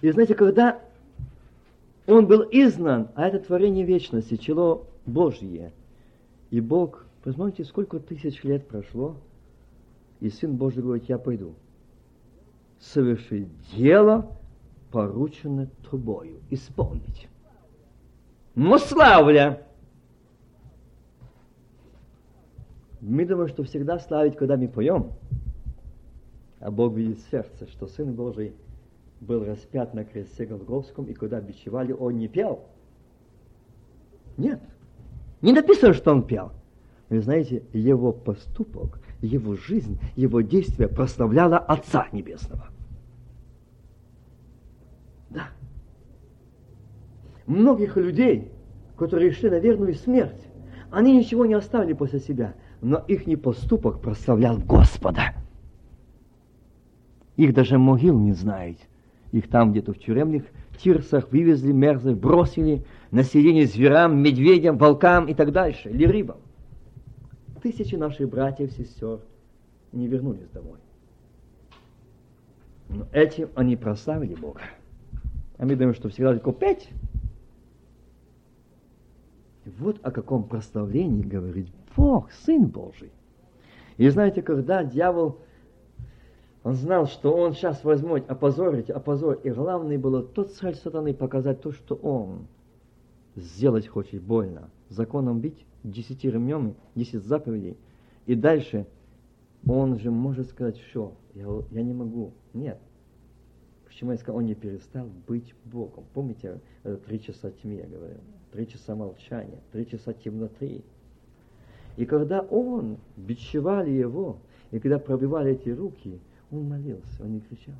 И знаете, когда он был изгнан, а это творение вечности, чело Божье, и Бог, посмотрите, сколько тысяч лет прошло, и Сын Божий говорит, я пойду совершить дело, порученное тобою, исполнить. Но славля! Мы думаем, что всегда славить, когда мы поем – а Бог видит сердце, что Сын Божий был распят на кресте Голгофском, и когда бичевали, он не пел. Нет. Не написано, что он пел. Вы знаете, его поступок, его жизнь, его действие прославляло Отца Небесного. Да. Многих людей, которые шли на верную смерть, они ничего не оставили после себя, но их поступок прославлял Господа. Их даже могил не знает. Их там где-то в тюремных тирсах вывезли мерзлых, бросили на сиденье зверам, медведям, волкам и так дальше, или рыбам. Тысячи наших братьев и сестер не вернулись домой. Но этим они прославили Бога. А мы думаем, что всегда только петь. И вот о каком прославлении говорит Бог, Сын Божий. И знаете, когда дьявол он знал, что он сейчас возьмет, опозорить, опозорить. И главное было тот цель сатаны показать то, что он сделать хочет больно. Законом бить, десяти ремнями, десять заповедей. И дальше он же может сказать, что я, я не могу. Нет. Почему я сказал, он не перестал быть Богом. Помните, три часа тьмы я говорил, три часа молчания, три часа темноты. И когда он, бичевали его, и когда пробивали эти руки, он молился, он не кричал.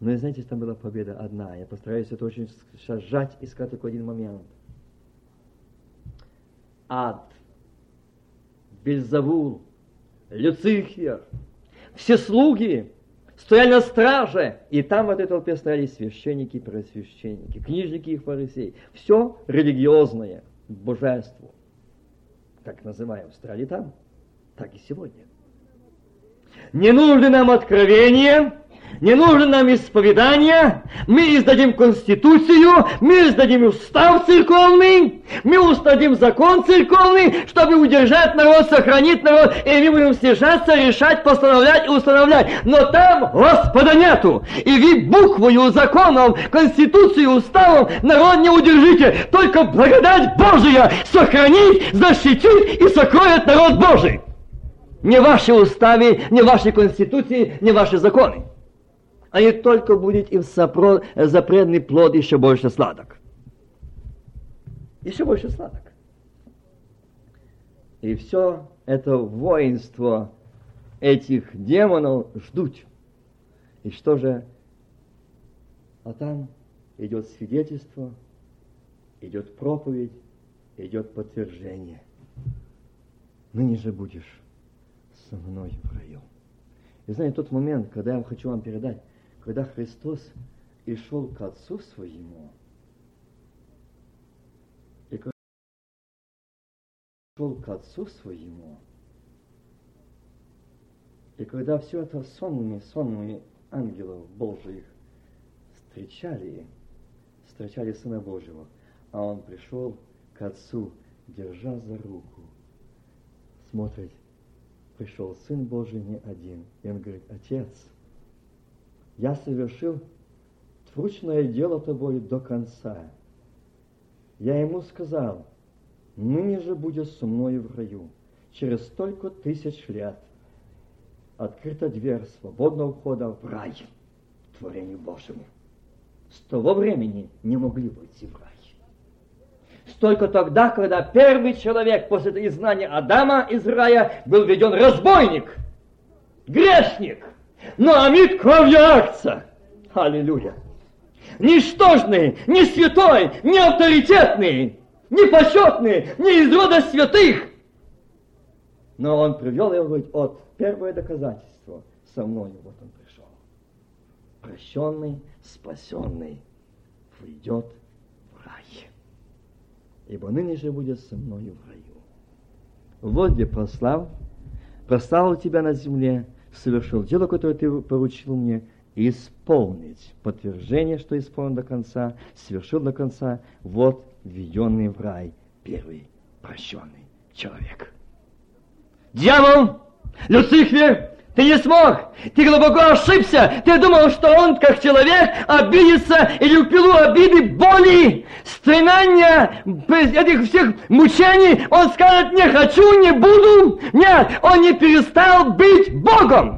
Но, знаете, там была победа одна. Я постараюсь это очень сжать и сказать только один момент. Ад, Бельзавул, Люцифер, все слуги стояли на страже, и там в этой толпе стояли священники, просвященники, книжники и фарисеи. Все религиозное, божество, так называем, стояли там, так и сегодня. Не нужно нам откровение, не нужно нам исповедание, мы издадим конституцию, мы издадим устав церковный, мы издадим закон церковный, чтобы удержать народ, сохранить народ, и мы будем стяжаться, решать, постановлять и устанавливать. Но там Господа нету. И вы буквою, законом, конституцией, уставом народ не удержите. Только благодать Божия сохранит, защитит и сокроет народ Божий. Не ваши уставы, не ваши конституции, не ваши законы. Они только будет им сопро... запредный плод еще больше сладок. Еще больше сладок. И все это воинство этих демонов ждут. И что же? А там идет свидетельство, идет проповедь, идет подтверждение. Ныне же будешь со мной в раю. И знаете, тот момент, когда я вам хочу вам передать, когда Христос и шел к Отцу своему, и когда шел к Отцу своему, и когда все это сонными, сонными ангелов Божьих встречали, встречали Сына Божьего, а он пришел к Отцу, держа за руку, смотрит пришел Сын Божий не один. И он говорит, Отец, я совершил тручное дело тобой до конца. Я ему сказал, ныне же будешь со мною в раю. Через столько тысяч лет открыта дверь свободного входа в рай, творению Божьему. С того времени не могли войти в рай. Только тогда, когда первый человек после изгнания Адама из рая был введен разбойник, грешник, кровью акция. Аллилуйя. Ничтожный, не святой, не авторитетный, не почетный, не из рода святых. Но он привел его, говорит, от первое доказательство. Со мной вот он пришел. Прощенный, спасенный, войдет ибо ныне же будет со мною в раю. Вот где прослав, прославил тебя на земле, совершил дело, которое ты поручил мне, исполнить. Подтверждение, что исполнен до конца, совершил до конца, вот введенный в рай первый прощенный человек. Дьявол, Люцифер, ты не смог. Ты глубоко ошибся. Ты думал, что он, как человек, обидится или в пилу обиды, боли, стремания, этих всех мучений. Он скажет, не хочу, не буду. Нет, он не перестал быть Богом.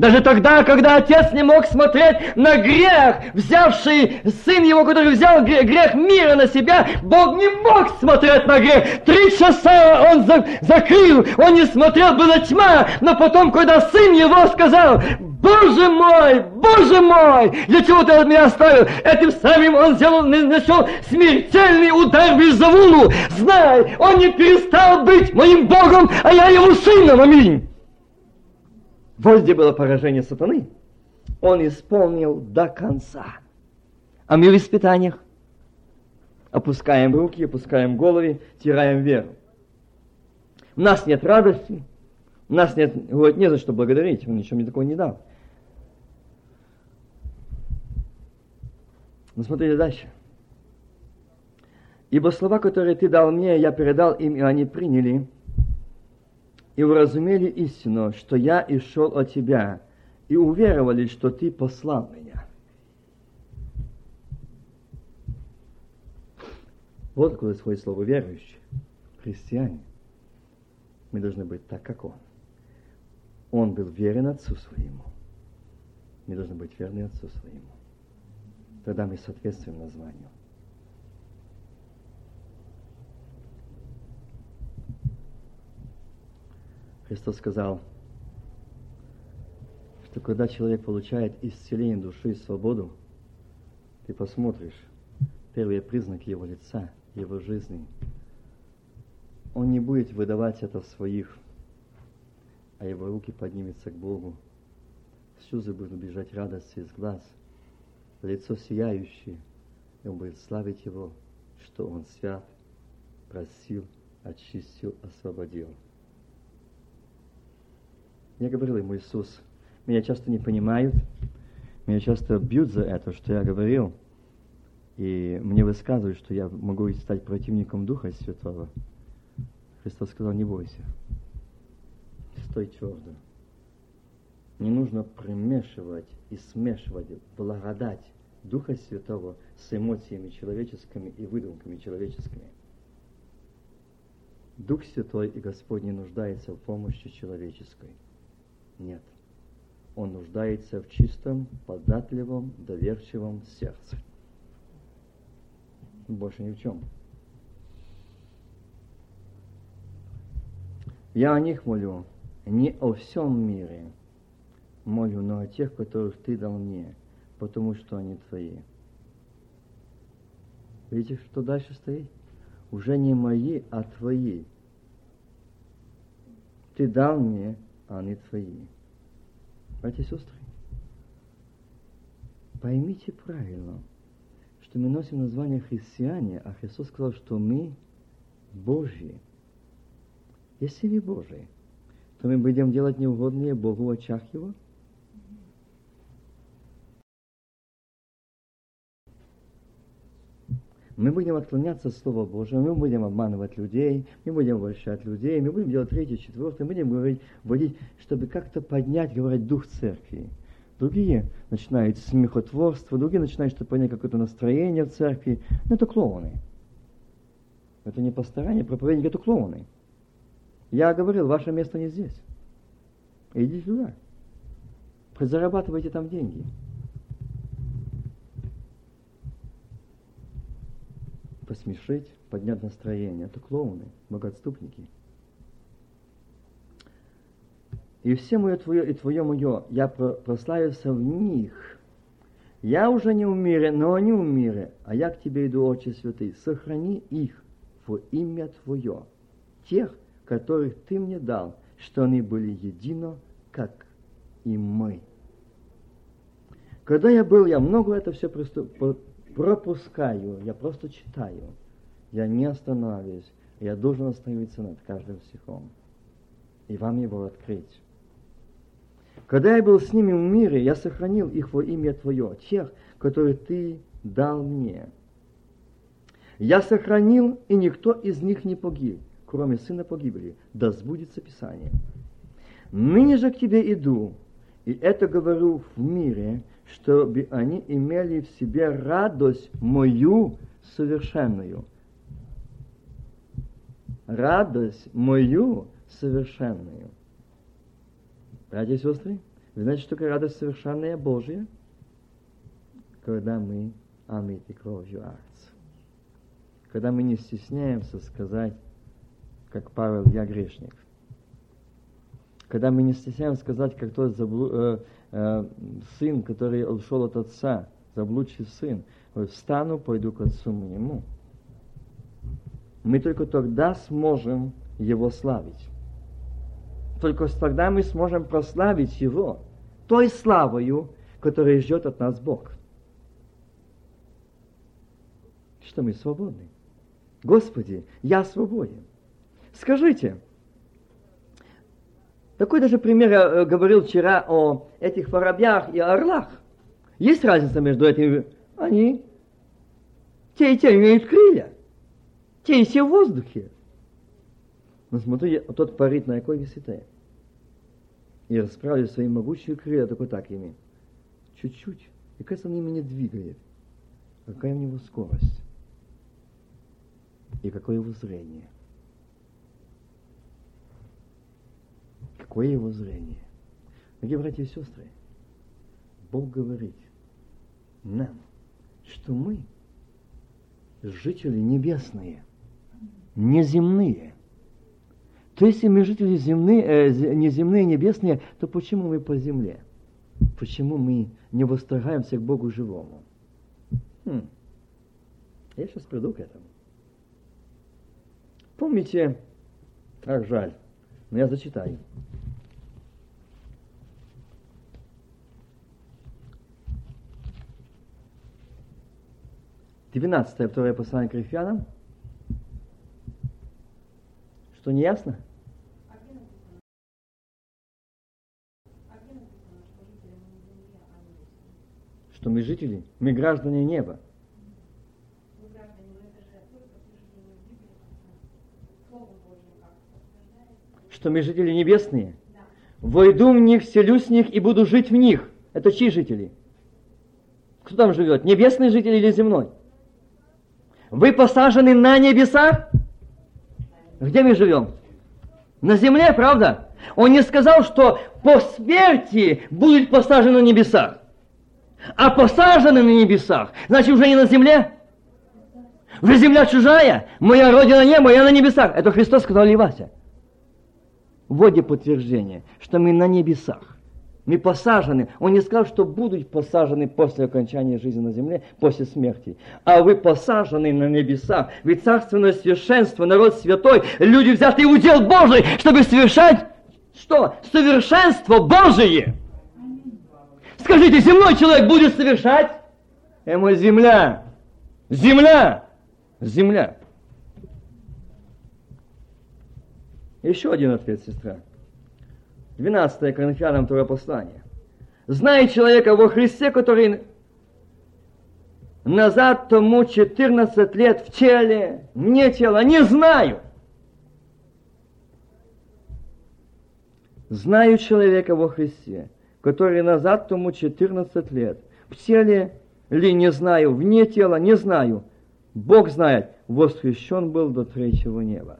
Даже тогда, когда отец не мог смотреть на грех, взявший сын его, который взял грех мира на себя, Бог не мог смотреть на грех. Три часа он за закрыл, он не смотрел, была тьма, но потом, когда сын его сказал, Боже мой, Боже мой, для чего ты меня оставил? Этим самым он сделал, нанесел смертельный удар в Изавулу. Знай, он не перестал быть моим Богом, а я его сыном. Аминь. Вот где было поражение сатаны. Он исполнил до конца. А мы в испытаниях опускаем руки, опускаем головы, тираем веру. У нас нет радости, у нас нет, говорит, не за что благодарить, он ничего мне такого не дал. Но смотрите дальше. Ибо слова, которые ты дал мне, я передал им, и они приняли – и уразумели истину, что я и шел от тебя, и уверовали, что ты послал меня. Вот какое свое слово верующий, христиане. Мы должны быть так, как он. Он был верен Отцу Своему. Мы должны быть верны Отцу Своему. Тогда мы соответствуем названию. Христос сказал, что когда человек получает исцеление души и свободу, ты посмотришь первые признаки его лица, его жизни. Он не будет выдавать это в своих, а его руки поднимутся к Богу. Слезы будут бежать радости из глаз, лицо сияющее, и он будет славить его, что он свят, просил, очистил, освободил. Я говорил ему, Иисус, меня часто не понимают, меня часто бьют за это, что я говорил, и мне высказывают, что я могу стать противником Духа Святого. Христос сказал, не бойся, стой твердо. Не нужно примешивать и смешивать благодать Духа Святого с эмоциями человеческими и выдумками человеческими. Дух Святой и Господь не нуждается в помощи человеческой. Нет. Он нуждается в чистом, податливом, доверчивом сердце. Больше ни в чем. Я о них молю, не о всем мире молю, но о тех, которых ты дал мне, потому что они твои. Видите, что дальше стоит? Уже не мои, а твои. Ты дал мне, а они твои. Братья и сестры, поймите правильно, что мы носим название христиане, а Христос сказал, что мы Божьи. Если не Божий, то мы будем делать неугодные Богу в очах Его? Мы будем отклоняться от Слова Божьего, мы будем обманывать людей, мы будем обольщать людей, мы будем делать третье, четвертое, мы будем говорить, вводить, чтобы как-то поднять, говорить, дух церкви. Другие начинают смехотворство, другие начинают, чтобы понять какое-то настроение в церкви. Но это клоуны. Это не постарание, проповедник, это клоуны. Я говорил, ваше место не здесь. Идите туда. Зарабатывайте там деньги. Посмешить, поднять настроение. Это клоуны, богоотступники. И все мое твое и твое мое, я прославился в них. Я уже не в мире, но они в мире, а я к тебе иду, Отче Святый. Сохрани их во имя Твое, тех, которых Ты мне дал, что они были едино, как и мы. Когда я был, я много это все пропускаю, я просто читаю. Я не останавливаюсь. Я должен остановиться над каждым стихом и вам его открыть. Когда я был с ними в мире, я сохранил их во имя Твое, тех, которые Ты дал мне. Я сохранил, и никто из них не погиб, кроме сына погибели. Да сбудется Писание. Ныне же к тебе иду, и это говорю в мире, чтобы они имели в себе радость мою совершенную. Радость мою совершенную. Братья и сестры, вы знаете, что такое радость совершенная Божья? Когда мы омыты кровью Арца когда мы не стесняемся сказать, как Павел, я грешник. Когда мы не стесняемся сказать, как тот заблу, э, сын, который ушел от отца, заблудший сын, встану, пойду к отцу моему. Мы только тогда сможем его славить. Только тогда мы сможем прославить его той славою, которая ждет от нас Бог. Что мы свободны. Господи, я свободен. Скажите, такой даже пример я э, говорил вчера о этих воробьях и орлах. Есть разница между этими? Они, те и те имеют крылья, те и те в воздухе. Но смотри, тот парит на какой высоте. И расправив свои могучие крылья, только так ими. Чуть-чуть. И кажется, он ими не двигает. Какая у него скорость и какое его зрение. Какое его зрение. Дорогие братья и сестры, Бог говорит нам, что мы жители небесные, неземные. То если мы жители земные, э, неземные, небесные, то почему мы по земле? Почему мы не восторгаемся к Богу живому? Хм. Я сейчас приду к этому. Помните, ах жаль, но я зачитаю. Двенадцатое, второе послание к Коринфянам. Что не ясно? Что мы жители, мы граждане неба. Что мы жители небесные. Войду в них, селюсь в них и буду жить в них. Это чьи жители? Кто там живет? Небесный житель или земной? Вы посажены на небесах? Где мы живем? На земле, правда? Он не сказал, что по смерти будут посажены на небесах. А посажены на небесах, значит уже не на земле. Уже земля чужая. Моя родина не моя на небесах. Это Христос сказал Левася вводе подтверждения, что мы на небесах. Мы посажены. Он не сказал, что будут посажены после окончания жизни на земле, после смерти. А вы посажены на небесах. Ведь царственное священство, народ святой, люди взятые в удел Божий, чтобы совершать что? Совершенство Божие. Скажите, земной человек будет совершать? Ему земля. Земля. Земля. Еще один ответ, сестра. 12 Коринфянам второе послание. Знает человека во Христе, который назад тому 14 лет в теле, не тело, не знаю. Знаю человека во Христе, который назад тому 14 лет. В теле ли не знаю, вне тела не знаю. Бог знает, восхищен был до третьего неба.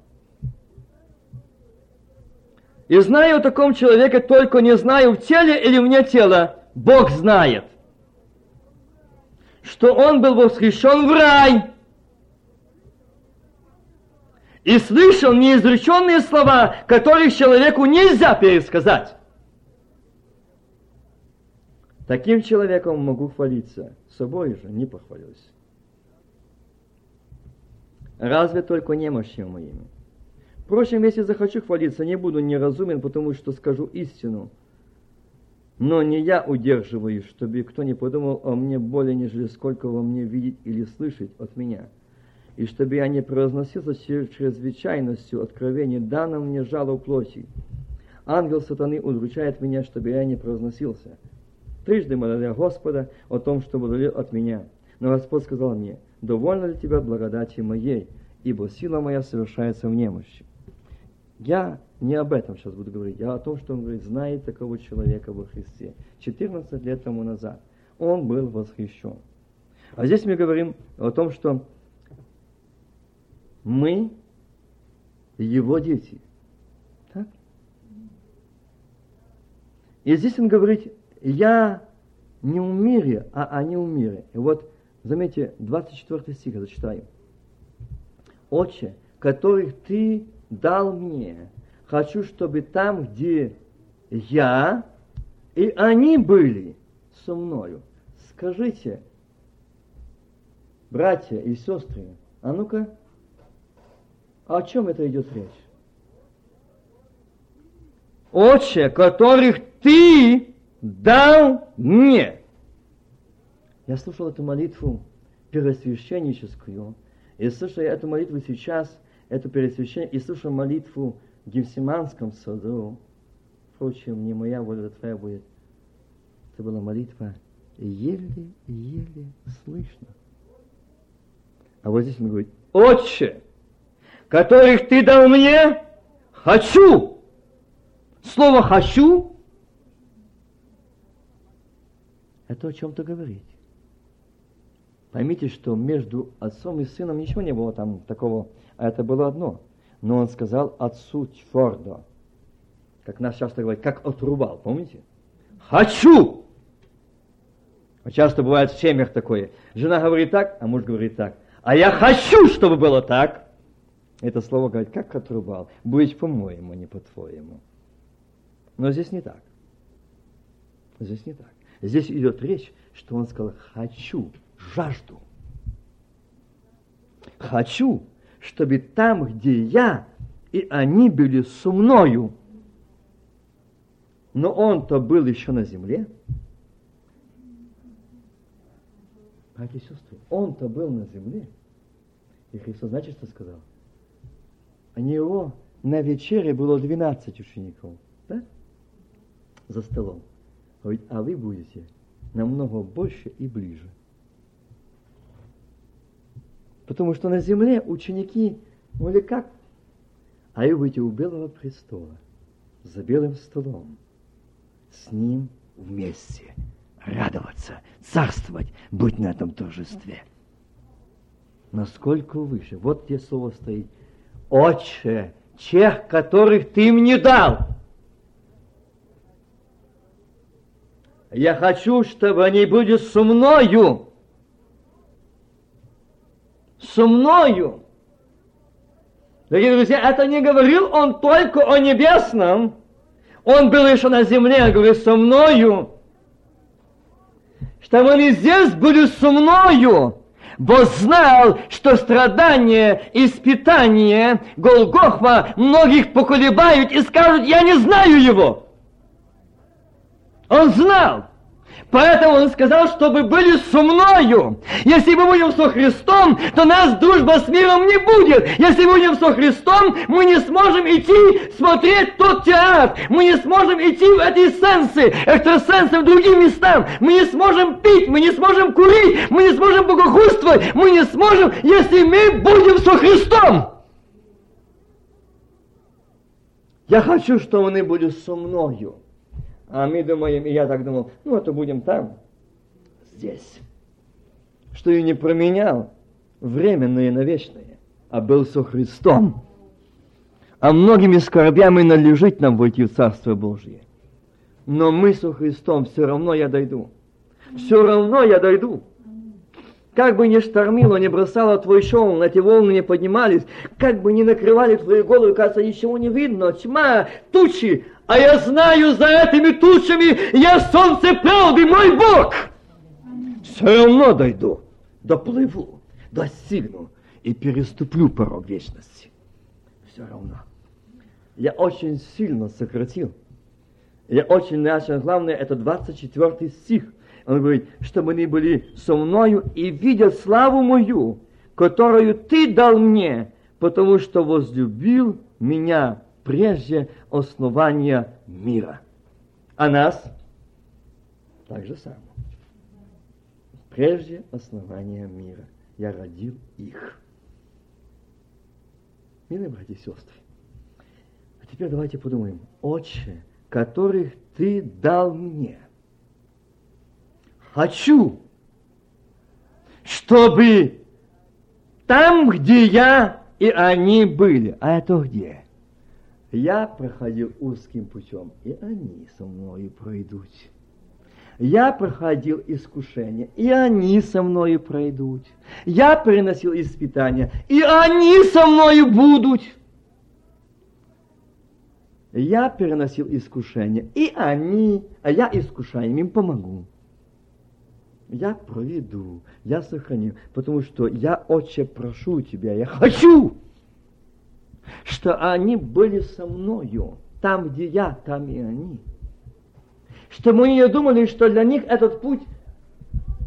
И знаю о таком человеке, только не знаю, в теле или вне тела. Бог знает, что он был восхищен в рай. И слышал неизреченные слова, которых человеку нельзя пересказать. Таким человеком могу хвалиться, собой же не похвалюсь. Разве только немощью моими. Впрочем, если захочу хвалиться, не буду неразумен, потому что скажу истину. Но не я удерживаю, чтобы кто не подумал о мне более, нежели сколько во мне видеть или слышать от меня. И чтобы я не произносился чрезвычайностью откровений, данным мне жало плоти. Ангел сатаны удручает меня, чтобы я не произносился. Трижды молил Господа о том, чтобы удалил от меня. Но Господь сказал мне, довольно ли тебя благодати моей, ибо сила моя совершается в немощи. Я не об этом сейчас буду говорить, а о том, что он говорит, знает такого человека во Христе. 14 лет тому назад он был восхищен. А здесь мы говорим о том, что мы его дети. Так? И здесь он говорит, я не в мире, а они в мире. И вот, заметьте, 24 стих я зачитаю. Отче, которых ты дал мне, хочу, чтобы там, где я, и они были со мною. Скажите, братья и сестры, а ну-ка, о чем это идет речь? Отче, которых ты дал мне. Я слушал эту молитву первосвященническую, и слушаю эту молитву сейчас, эту пересвящение, и слушаю молитву в Гефсиманском саду. Впрочем, не моя воля, а твоя будет. Это была молитва еле-еле слышно. А вот здесь он говорит, «Отче, которых ты дал мне, хочу!» Слово «хочу» это о чем-то говорить. Поймите, что между отцом и сыном ничего не было там такого, это было одно. Но он сказал отцу твердо, как нас часто говорят, как отрубал, помните? Хочу! А часто бывает в семьях такое. Жена говорит так, а муж говорит так. А я хочу, чтобы было так. Это слово говорит, как отрубал. Будет по-моему, а не по-твоему. Но здесь не так. Здесь не так. Здесь идет речь, что он сказал «хочу», жажду. Хочу, чтобы там, где я, и они были со мною. Но он-то был еще на земле. Братья и сестры, он-то был на земле. И Христос, знаете, что сказал? У него на вечере было 12 учеников, да? За столом. А вы будете намного больше и ближе. Потому что на земле ученики были как? А вы будете у Белого престола, за белым столом, с ним вместе радоваться, царствовать, быть на этом торжестве. Насколько выше. Вот где слово стоит. Отче, тех, которых ты мне дал – Я хочу, чтобы они были со мною. Со мною. Дорогие друзья, это не говорил он только о небесном. Он был еще на земле, говорит, со мною. Чтобы они здесь были со мною. Бо знал, что страдания, испытания, Голгофа многих поколебают и скажут, я не знаю его. Он знал. Поэтому он сказал, чтобы были со мною. Если мы будем со Христом, то нас дружба с миром не будет. Если будем со Христом, мы не сможем идти смотреть тот театр. Мы не сможем идти в эти сенсы, экстрасенсы в другие места. Мы не сможем пить, мы не сможем курить, мы не сможем богохульствовать. Мы не сможем, если мы будем со Христом. Я хочу, чтобы они были со мною. А мы думаем, и я так думал, ну это будем там, здесь. Что и не променял временное на вечное, а был со Христом. А многими скорбями належит нам войти в Царство Божье. Но мы со Христом, все равно я дойду. Все равно я дойду. Как бы ни штормило, не бросало твой шелм, эти волны не поднимались, как бы ни накрывали твою голову, кажется, ничего не видно, тьма, тучи, а я знаю, за этими тучами я солнце правды, мой Бог. Все равно дойду, доплыву, достигну и переступлю порог вечности. Все равно. Я очень сильно сократил. Я очень начал, главное, это 24 стих – он говорит, чтобы они были со мною и видят славу мою, которую ты дал мне, потому что возлюбил меня прежде основания мира. А нас так же само. Прежде основания мира я родил их. Милые братья и сестры, а теперь давайте подумаем. Отче, которых ты дал мне – хочу, чтобы там, где я и они были. А это где? Я проходил узким путем, и они со мною пройдут. Я проходил искушение, и они со мною пройдут. Я приносил испытания, и они со мною будут. Я переносил искушение, и они, а я искушаем им помогу я проведу, я сохраню, потому что я, Отче, прошу тебя, я хочу, что они были со мною, там, где я, там и они. Что мы не думали, что для них этот путь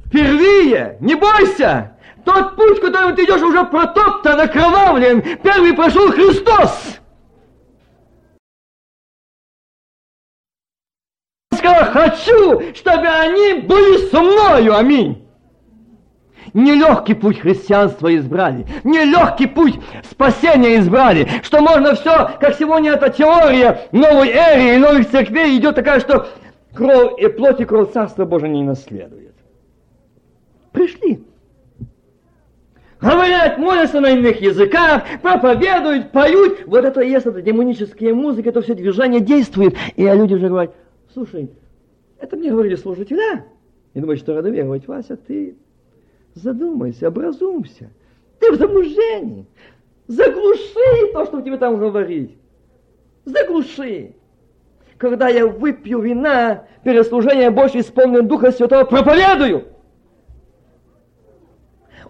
впервые, не бойся, тот путь, которым ты идешь, уже протоптан, окровавлен, первый прошел Христос. сказал, хочу, чтобы они были со мною. Аминь. Нелегкий путь христианства избрали, нелегкий путь спасения избрали, что можно все, как сегодня эта теория новой эры и новых церквей идет такая, что кровь и плоть и кровь Царства Божия не наследует. Пришли. Говорят, молятся на иных языках, проповедуют, поют. Вот это и есть это демоническая музыка, это все движение действует. И люди уже говорят, Слушай, это мне говорили служителя. И думаю, что рада веровать, Вася, ты задумайся, образумся. Ты в замужении. Заглуши то, что тебе там говорить. Заглуши. Когда я выпью вина, перед служением больше исполнен Духа Святого, проповедую.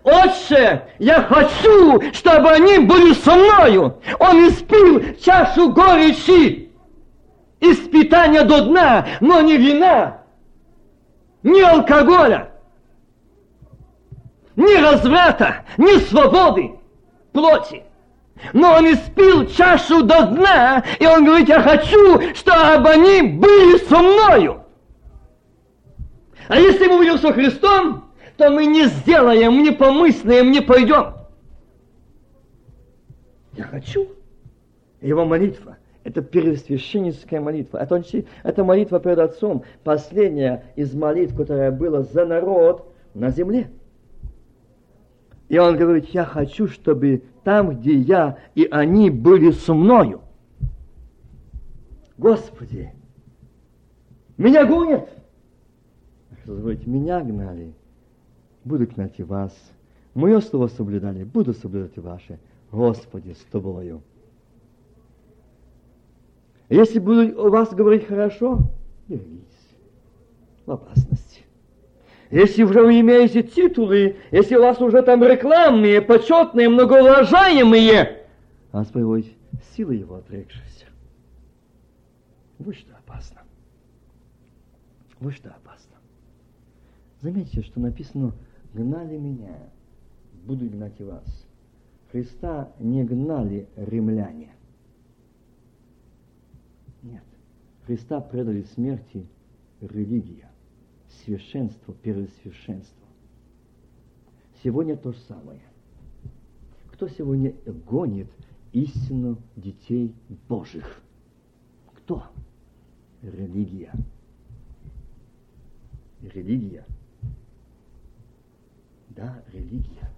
Отче, я хочу, чтобы они были со мною. Он испил чашу горечи испытания до дна, но не вина, ни алкоголя, ни разврата, ни свободы плоти. Но он испил чашу до дна, и он говорит, я хочу, чтобы они были со мною. А если мы будем со Христом, то мы не сделаем, не помыслим, не пойдем. Я хочу. Его молитва это первосвященническая молитва. Это, это молитва перед Отцом. Последняя из молитв, которая была за народ на земле. И он говорит, я хочу, чтобы там, где я и они были со мною. Господи, меня гонят. Что говорит, меня гнали, буду гнать и вас. Мое слово соблюдали, буду соблюдать и ваше. Господи, с тобою. Если будут у вас говорить хорошо, берегитесь в опасности. Если уже вы имеете титулы, если у вас уже там рекламные, почетные, многоуважаемые, вас приводит силы его отрекшихся. Вот что опасно. Вот что опасно. Заметьте, что написано «гнали меня, буду гнать и вас». Христа не гнали римляне. Нет. Христа предали смерти религия, священство, первосвященство. Сегодня то же самое. Кто сегодня гонит истину детей Божьих? Кто? Религия. Религия. Да, религия.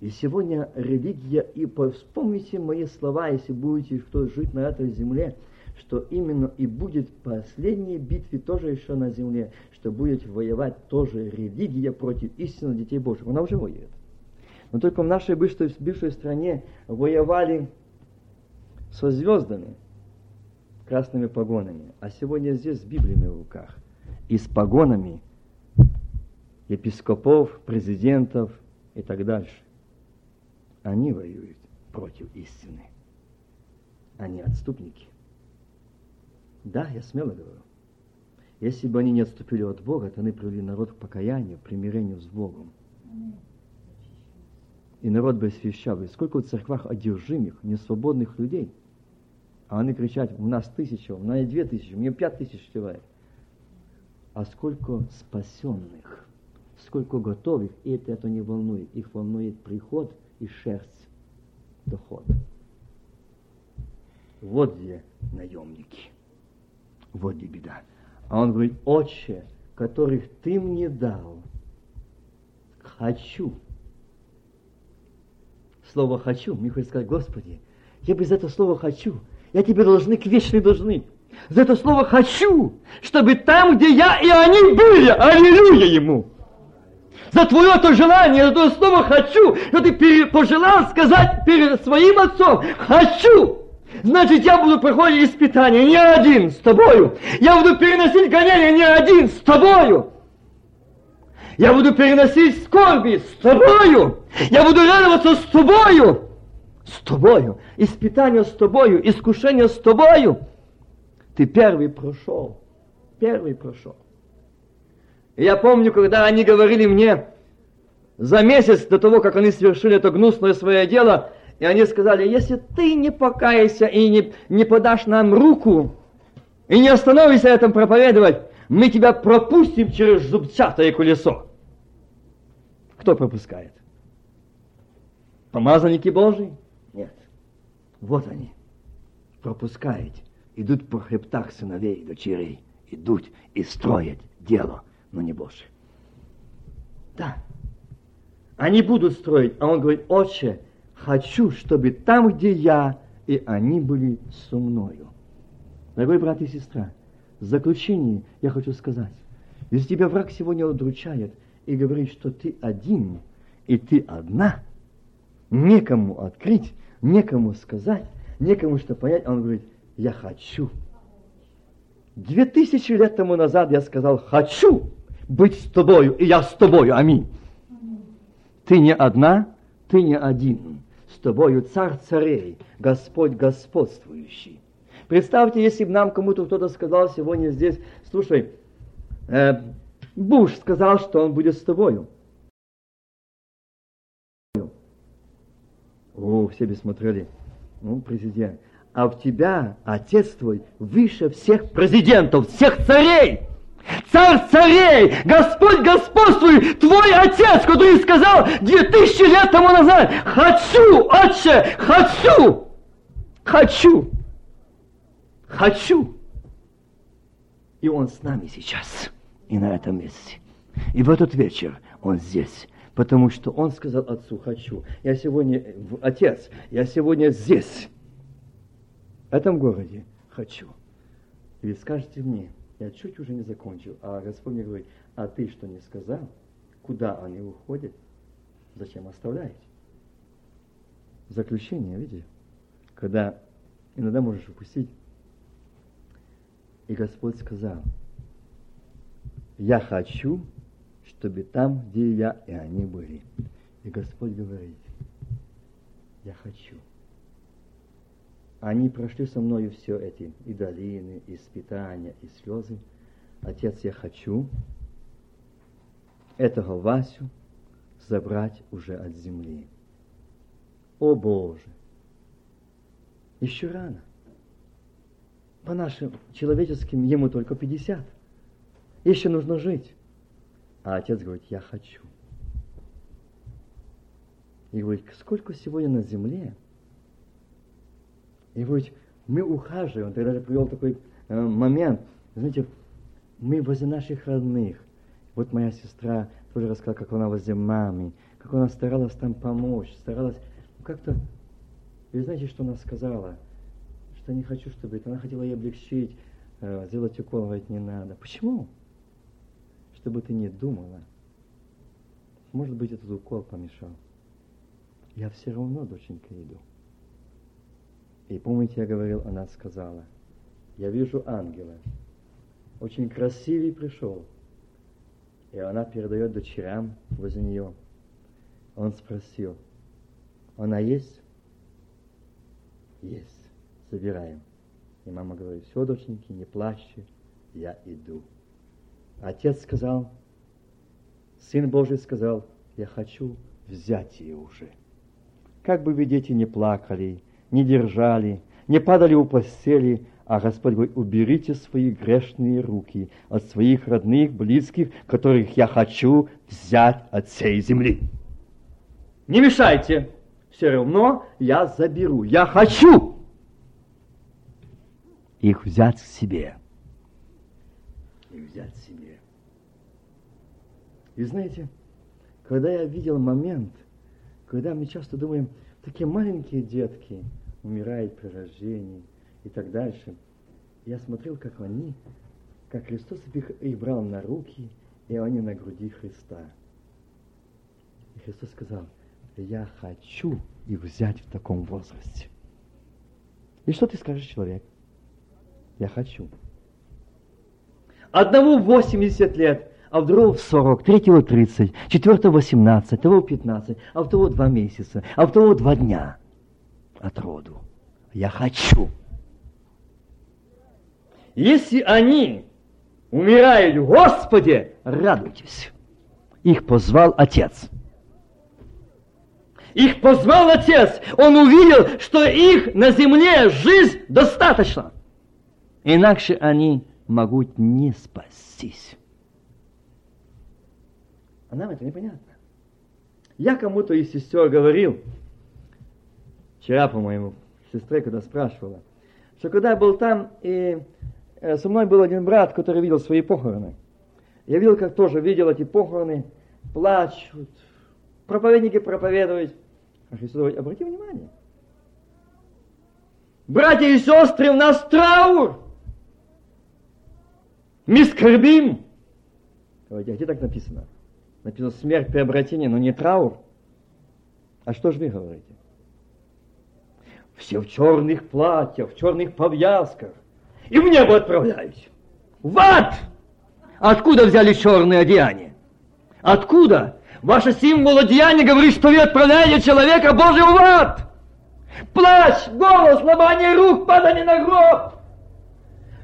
И сегодня религия, и вспомните мои слова, если будете кто жить на этой земле, что именно и будет последней битве тоже еще на земле, что будет воевать тоже религия против истинных детей Божьих. Она уже воюет. Но только в нашей бывшей, бывшей стране воевали со звездами, красными погонами, а сегодня здесь с Библиями в руках и с погонами епископов, президентов и так дальше. Они воюют против истины. Они отступники. Да, я смело говорю. Если бы они не отступили от Бога, то они привели народ к покаянию, примирению с Богом. И народ бы освящал. И сколько в церквах одержимых, несвободных людей. А они кричат, у нас тысяча, у нас две тысячи, мне пять тысяч человек. А сколько спасенных, сколько готовых, и это, это не волнует. Их волнует приход и шерсть, доход. Вот где наемники. Вот где беда. А он говорит, отче, которых ты мне дал, хочу. Слово «хочу», мне хочется сказать, Господи, я без этого слова «хочу», я тебе должны к вечной должны. За это слово «хочу», чтобы там, где я и они были, аллилуйя ему. За твое то желание, за твое слово «хочу», что ты пожелал сказать перед своим отцом «хочу». Значит, я буду проходить испытания не один с тобою. Я буду переносить гонения не один с тобою. Я буду переносить скорби с тобою. Я буду радоваться с тобою. С тобою. Испытания с тобою. Искушения с тобою. Ты первый прошел. Первый прошел. Я помню, когда они говорили мне за месяц до того, как они совершили это гнусное свое дело, и они сказали, если ты не покаешься и не, не подашь нам руку, и не остановишься этом проповедовать, мы тебя пропустим через зубчатое колесо. Кто пропускает? Помазанники Божии? Нет. Вот они. Пропускают. Идут по хребтах сыновей и дочерей. Идут и строят дело, но не Божие. Да. Они будут строить, а он говорит, отче, хочу, чтобы там, где я, и они были со мною. Дорогой брат и сестра, в заключение я хочу сказать, если тебя враг сегодня удручает и говорит, что ты один, и ты одна, некому открыть, некому сказать, некому что понять, он говорит, я хочу. Две тысячи лет тому назад я сказал, хочу быть с тобою, и я с тобою, аминь. Ты не одна, ты не один тобою царь царей, Господь господствующий. Представьте, если бы нам кому-то кто-то сказал сегодня здесь, слушай, э, Буш сказал, что он будет с тобою. О, все бы смотрели. Ну, президент. А в тебя отец твой выше всех президентов, всех царей. Царь царей, Господь господствуй, твой отец, который сказал две тысячи лет тому назад, хочу, отче, хочу, хочу, хочу. И он с нами сейчас, и на этом месте. И в этот вечер он здесь, потому что он сказал отцу, хочу. Я сегодня, отец, я сегодня здесь, в этом городе, хочу. И вы скажете мне, я чуть уже не закончил, а Господь мне говорит, а ты что не сказал? Куда они уходят? Зачем оставляете? Заключение, видите? Когда иногда можешь упустить. И Господь сказал, я хочу, чтобы там, где я, и они были. И Господь говорит, я хочу. Они прошли со мною все эти и долины, и испытания, и слезы. Отец, я хочу, этого Васю забрать уже от земли. О Боже! Еще рано. По нашим человеческим ему только 50. Еще нужно жить. А отец говорит, я хочу. И говорит, сколько сегодня на земле? И говорит, мы ухаживаем. Он тогда привел такой э, момент. Знаете, мы возле наших родных. Вот моя сестра тоже рассказала, как она возле мамы, как она старалась там помочь, старалась как-то... И знаете, что она сказала? Что не хочу, чтобы это... Она хотела ей облегчить, э, сделать укол, говорит, не надо. Почему? Чтобы ты не думала. Может быть, этот укол помешал. Я все равно, доченька, иду. И помните, я говорил, она сказала, я вижу ангела, очень красивый пришел. И она передает дочерям возле нее. Он спросил, она есть? Есть. Собираем. И мама говорит, все, доченьки, не плачьте, я иду. Отец сказал, Сын Божий сказал, я хочу взять ее уже. Как бы вы, дети, не плакали, не держали, не падали у постели, а Господь говорит, уберите свои грешные руки от своих родных, близких, которых я хочу взять от всей земли. Не мешайте, все равно я заберу, я хочу их взять к себе. И взять к себе. И знаете, когда я видел момент, когда мы часто думаем, такие маленькие детки умирают при рождении и так дальше, я смотрел, как они, как Христос их, брал на руки, и они на груди Христа. И Христос сказал, я хочу их взять в таком возрасте. И что ты скажешь, человек? Я хочу. Одному 80 лет, а в другого в 40, третьего 30, четвертого 18, того 15, а в того 2 месяца, а в того 2 дня от роду. Я хочу. Если они умирают в Господе, радуйтесь. Их позвал Отец. Их позвал Отец. Он увидел, что их на земле жизнь достаточно. Иначе они могут не спастись. А нам это непонятно. Я кому-то из сестер говорил, вчера, по-моему, сестре, когда спрашивала, что когда я был там, и э, со мной был один брат, который видел свои похороны. Я видел, как тоже видел эти похороны, плачут, проповедники проповедуют. А Христос говорит, обрати внимание. Братья и сестры, у нас траур. Мы скорбим. Говорите, а где так написано? Написано смерть при обратении, но не траур. А что же вы говорите? Все в черных платьях, в черных повязках. И в небо отправляюсь. В ад! Откуда взяли черные одеяния? Откуда? Ваше символодеяние говорит, что вы отправляете человека Божьего в ад. Плач, голос, ломание рук, падание на гроб.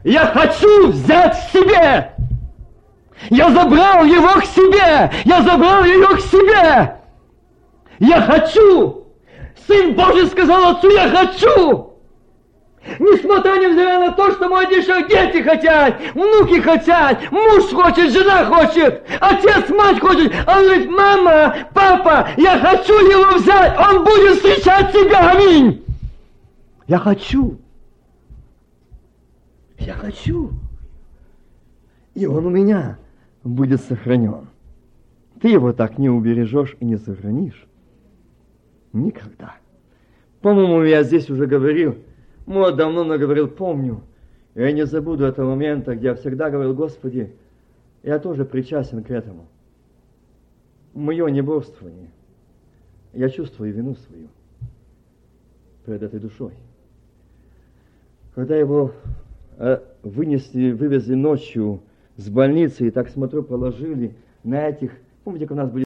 Я хочу взять себе. Я забрал его к себе. Я забрал ее к себе. Я хочу. Сын Божий сказал отцу, я хочу. Несмотря невзирая на то, что мой дешев дети хотят, внуки хотят, муж хочет, жена хочет, отец, мать хочет. Он говорит, мама, папа, я хочу его взять, он будет встречать тебя, аминь. Я хочу. Я хочу. И он у меня будет сохранен. Ты его так не убережешь и не сохранишь. Никогда. По-моему, я здесь уже говорил, вот давно наговорил, помню. Я не забуду этого момента, где я всегда говорил, Господи, я тоже причастен к этому. Мое неборствование. Я чувствую вину свою перед этой душой. Когда его э, вынесли, вывезли ночью с больницы, и так смотрю, положили на этих, помните, как у нас были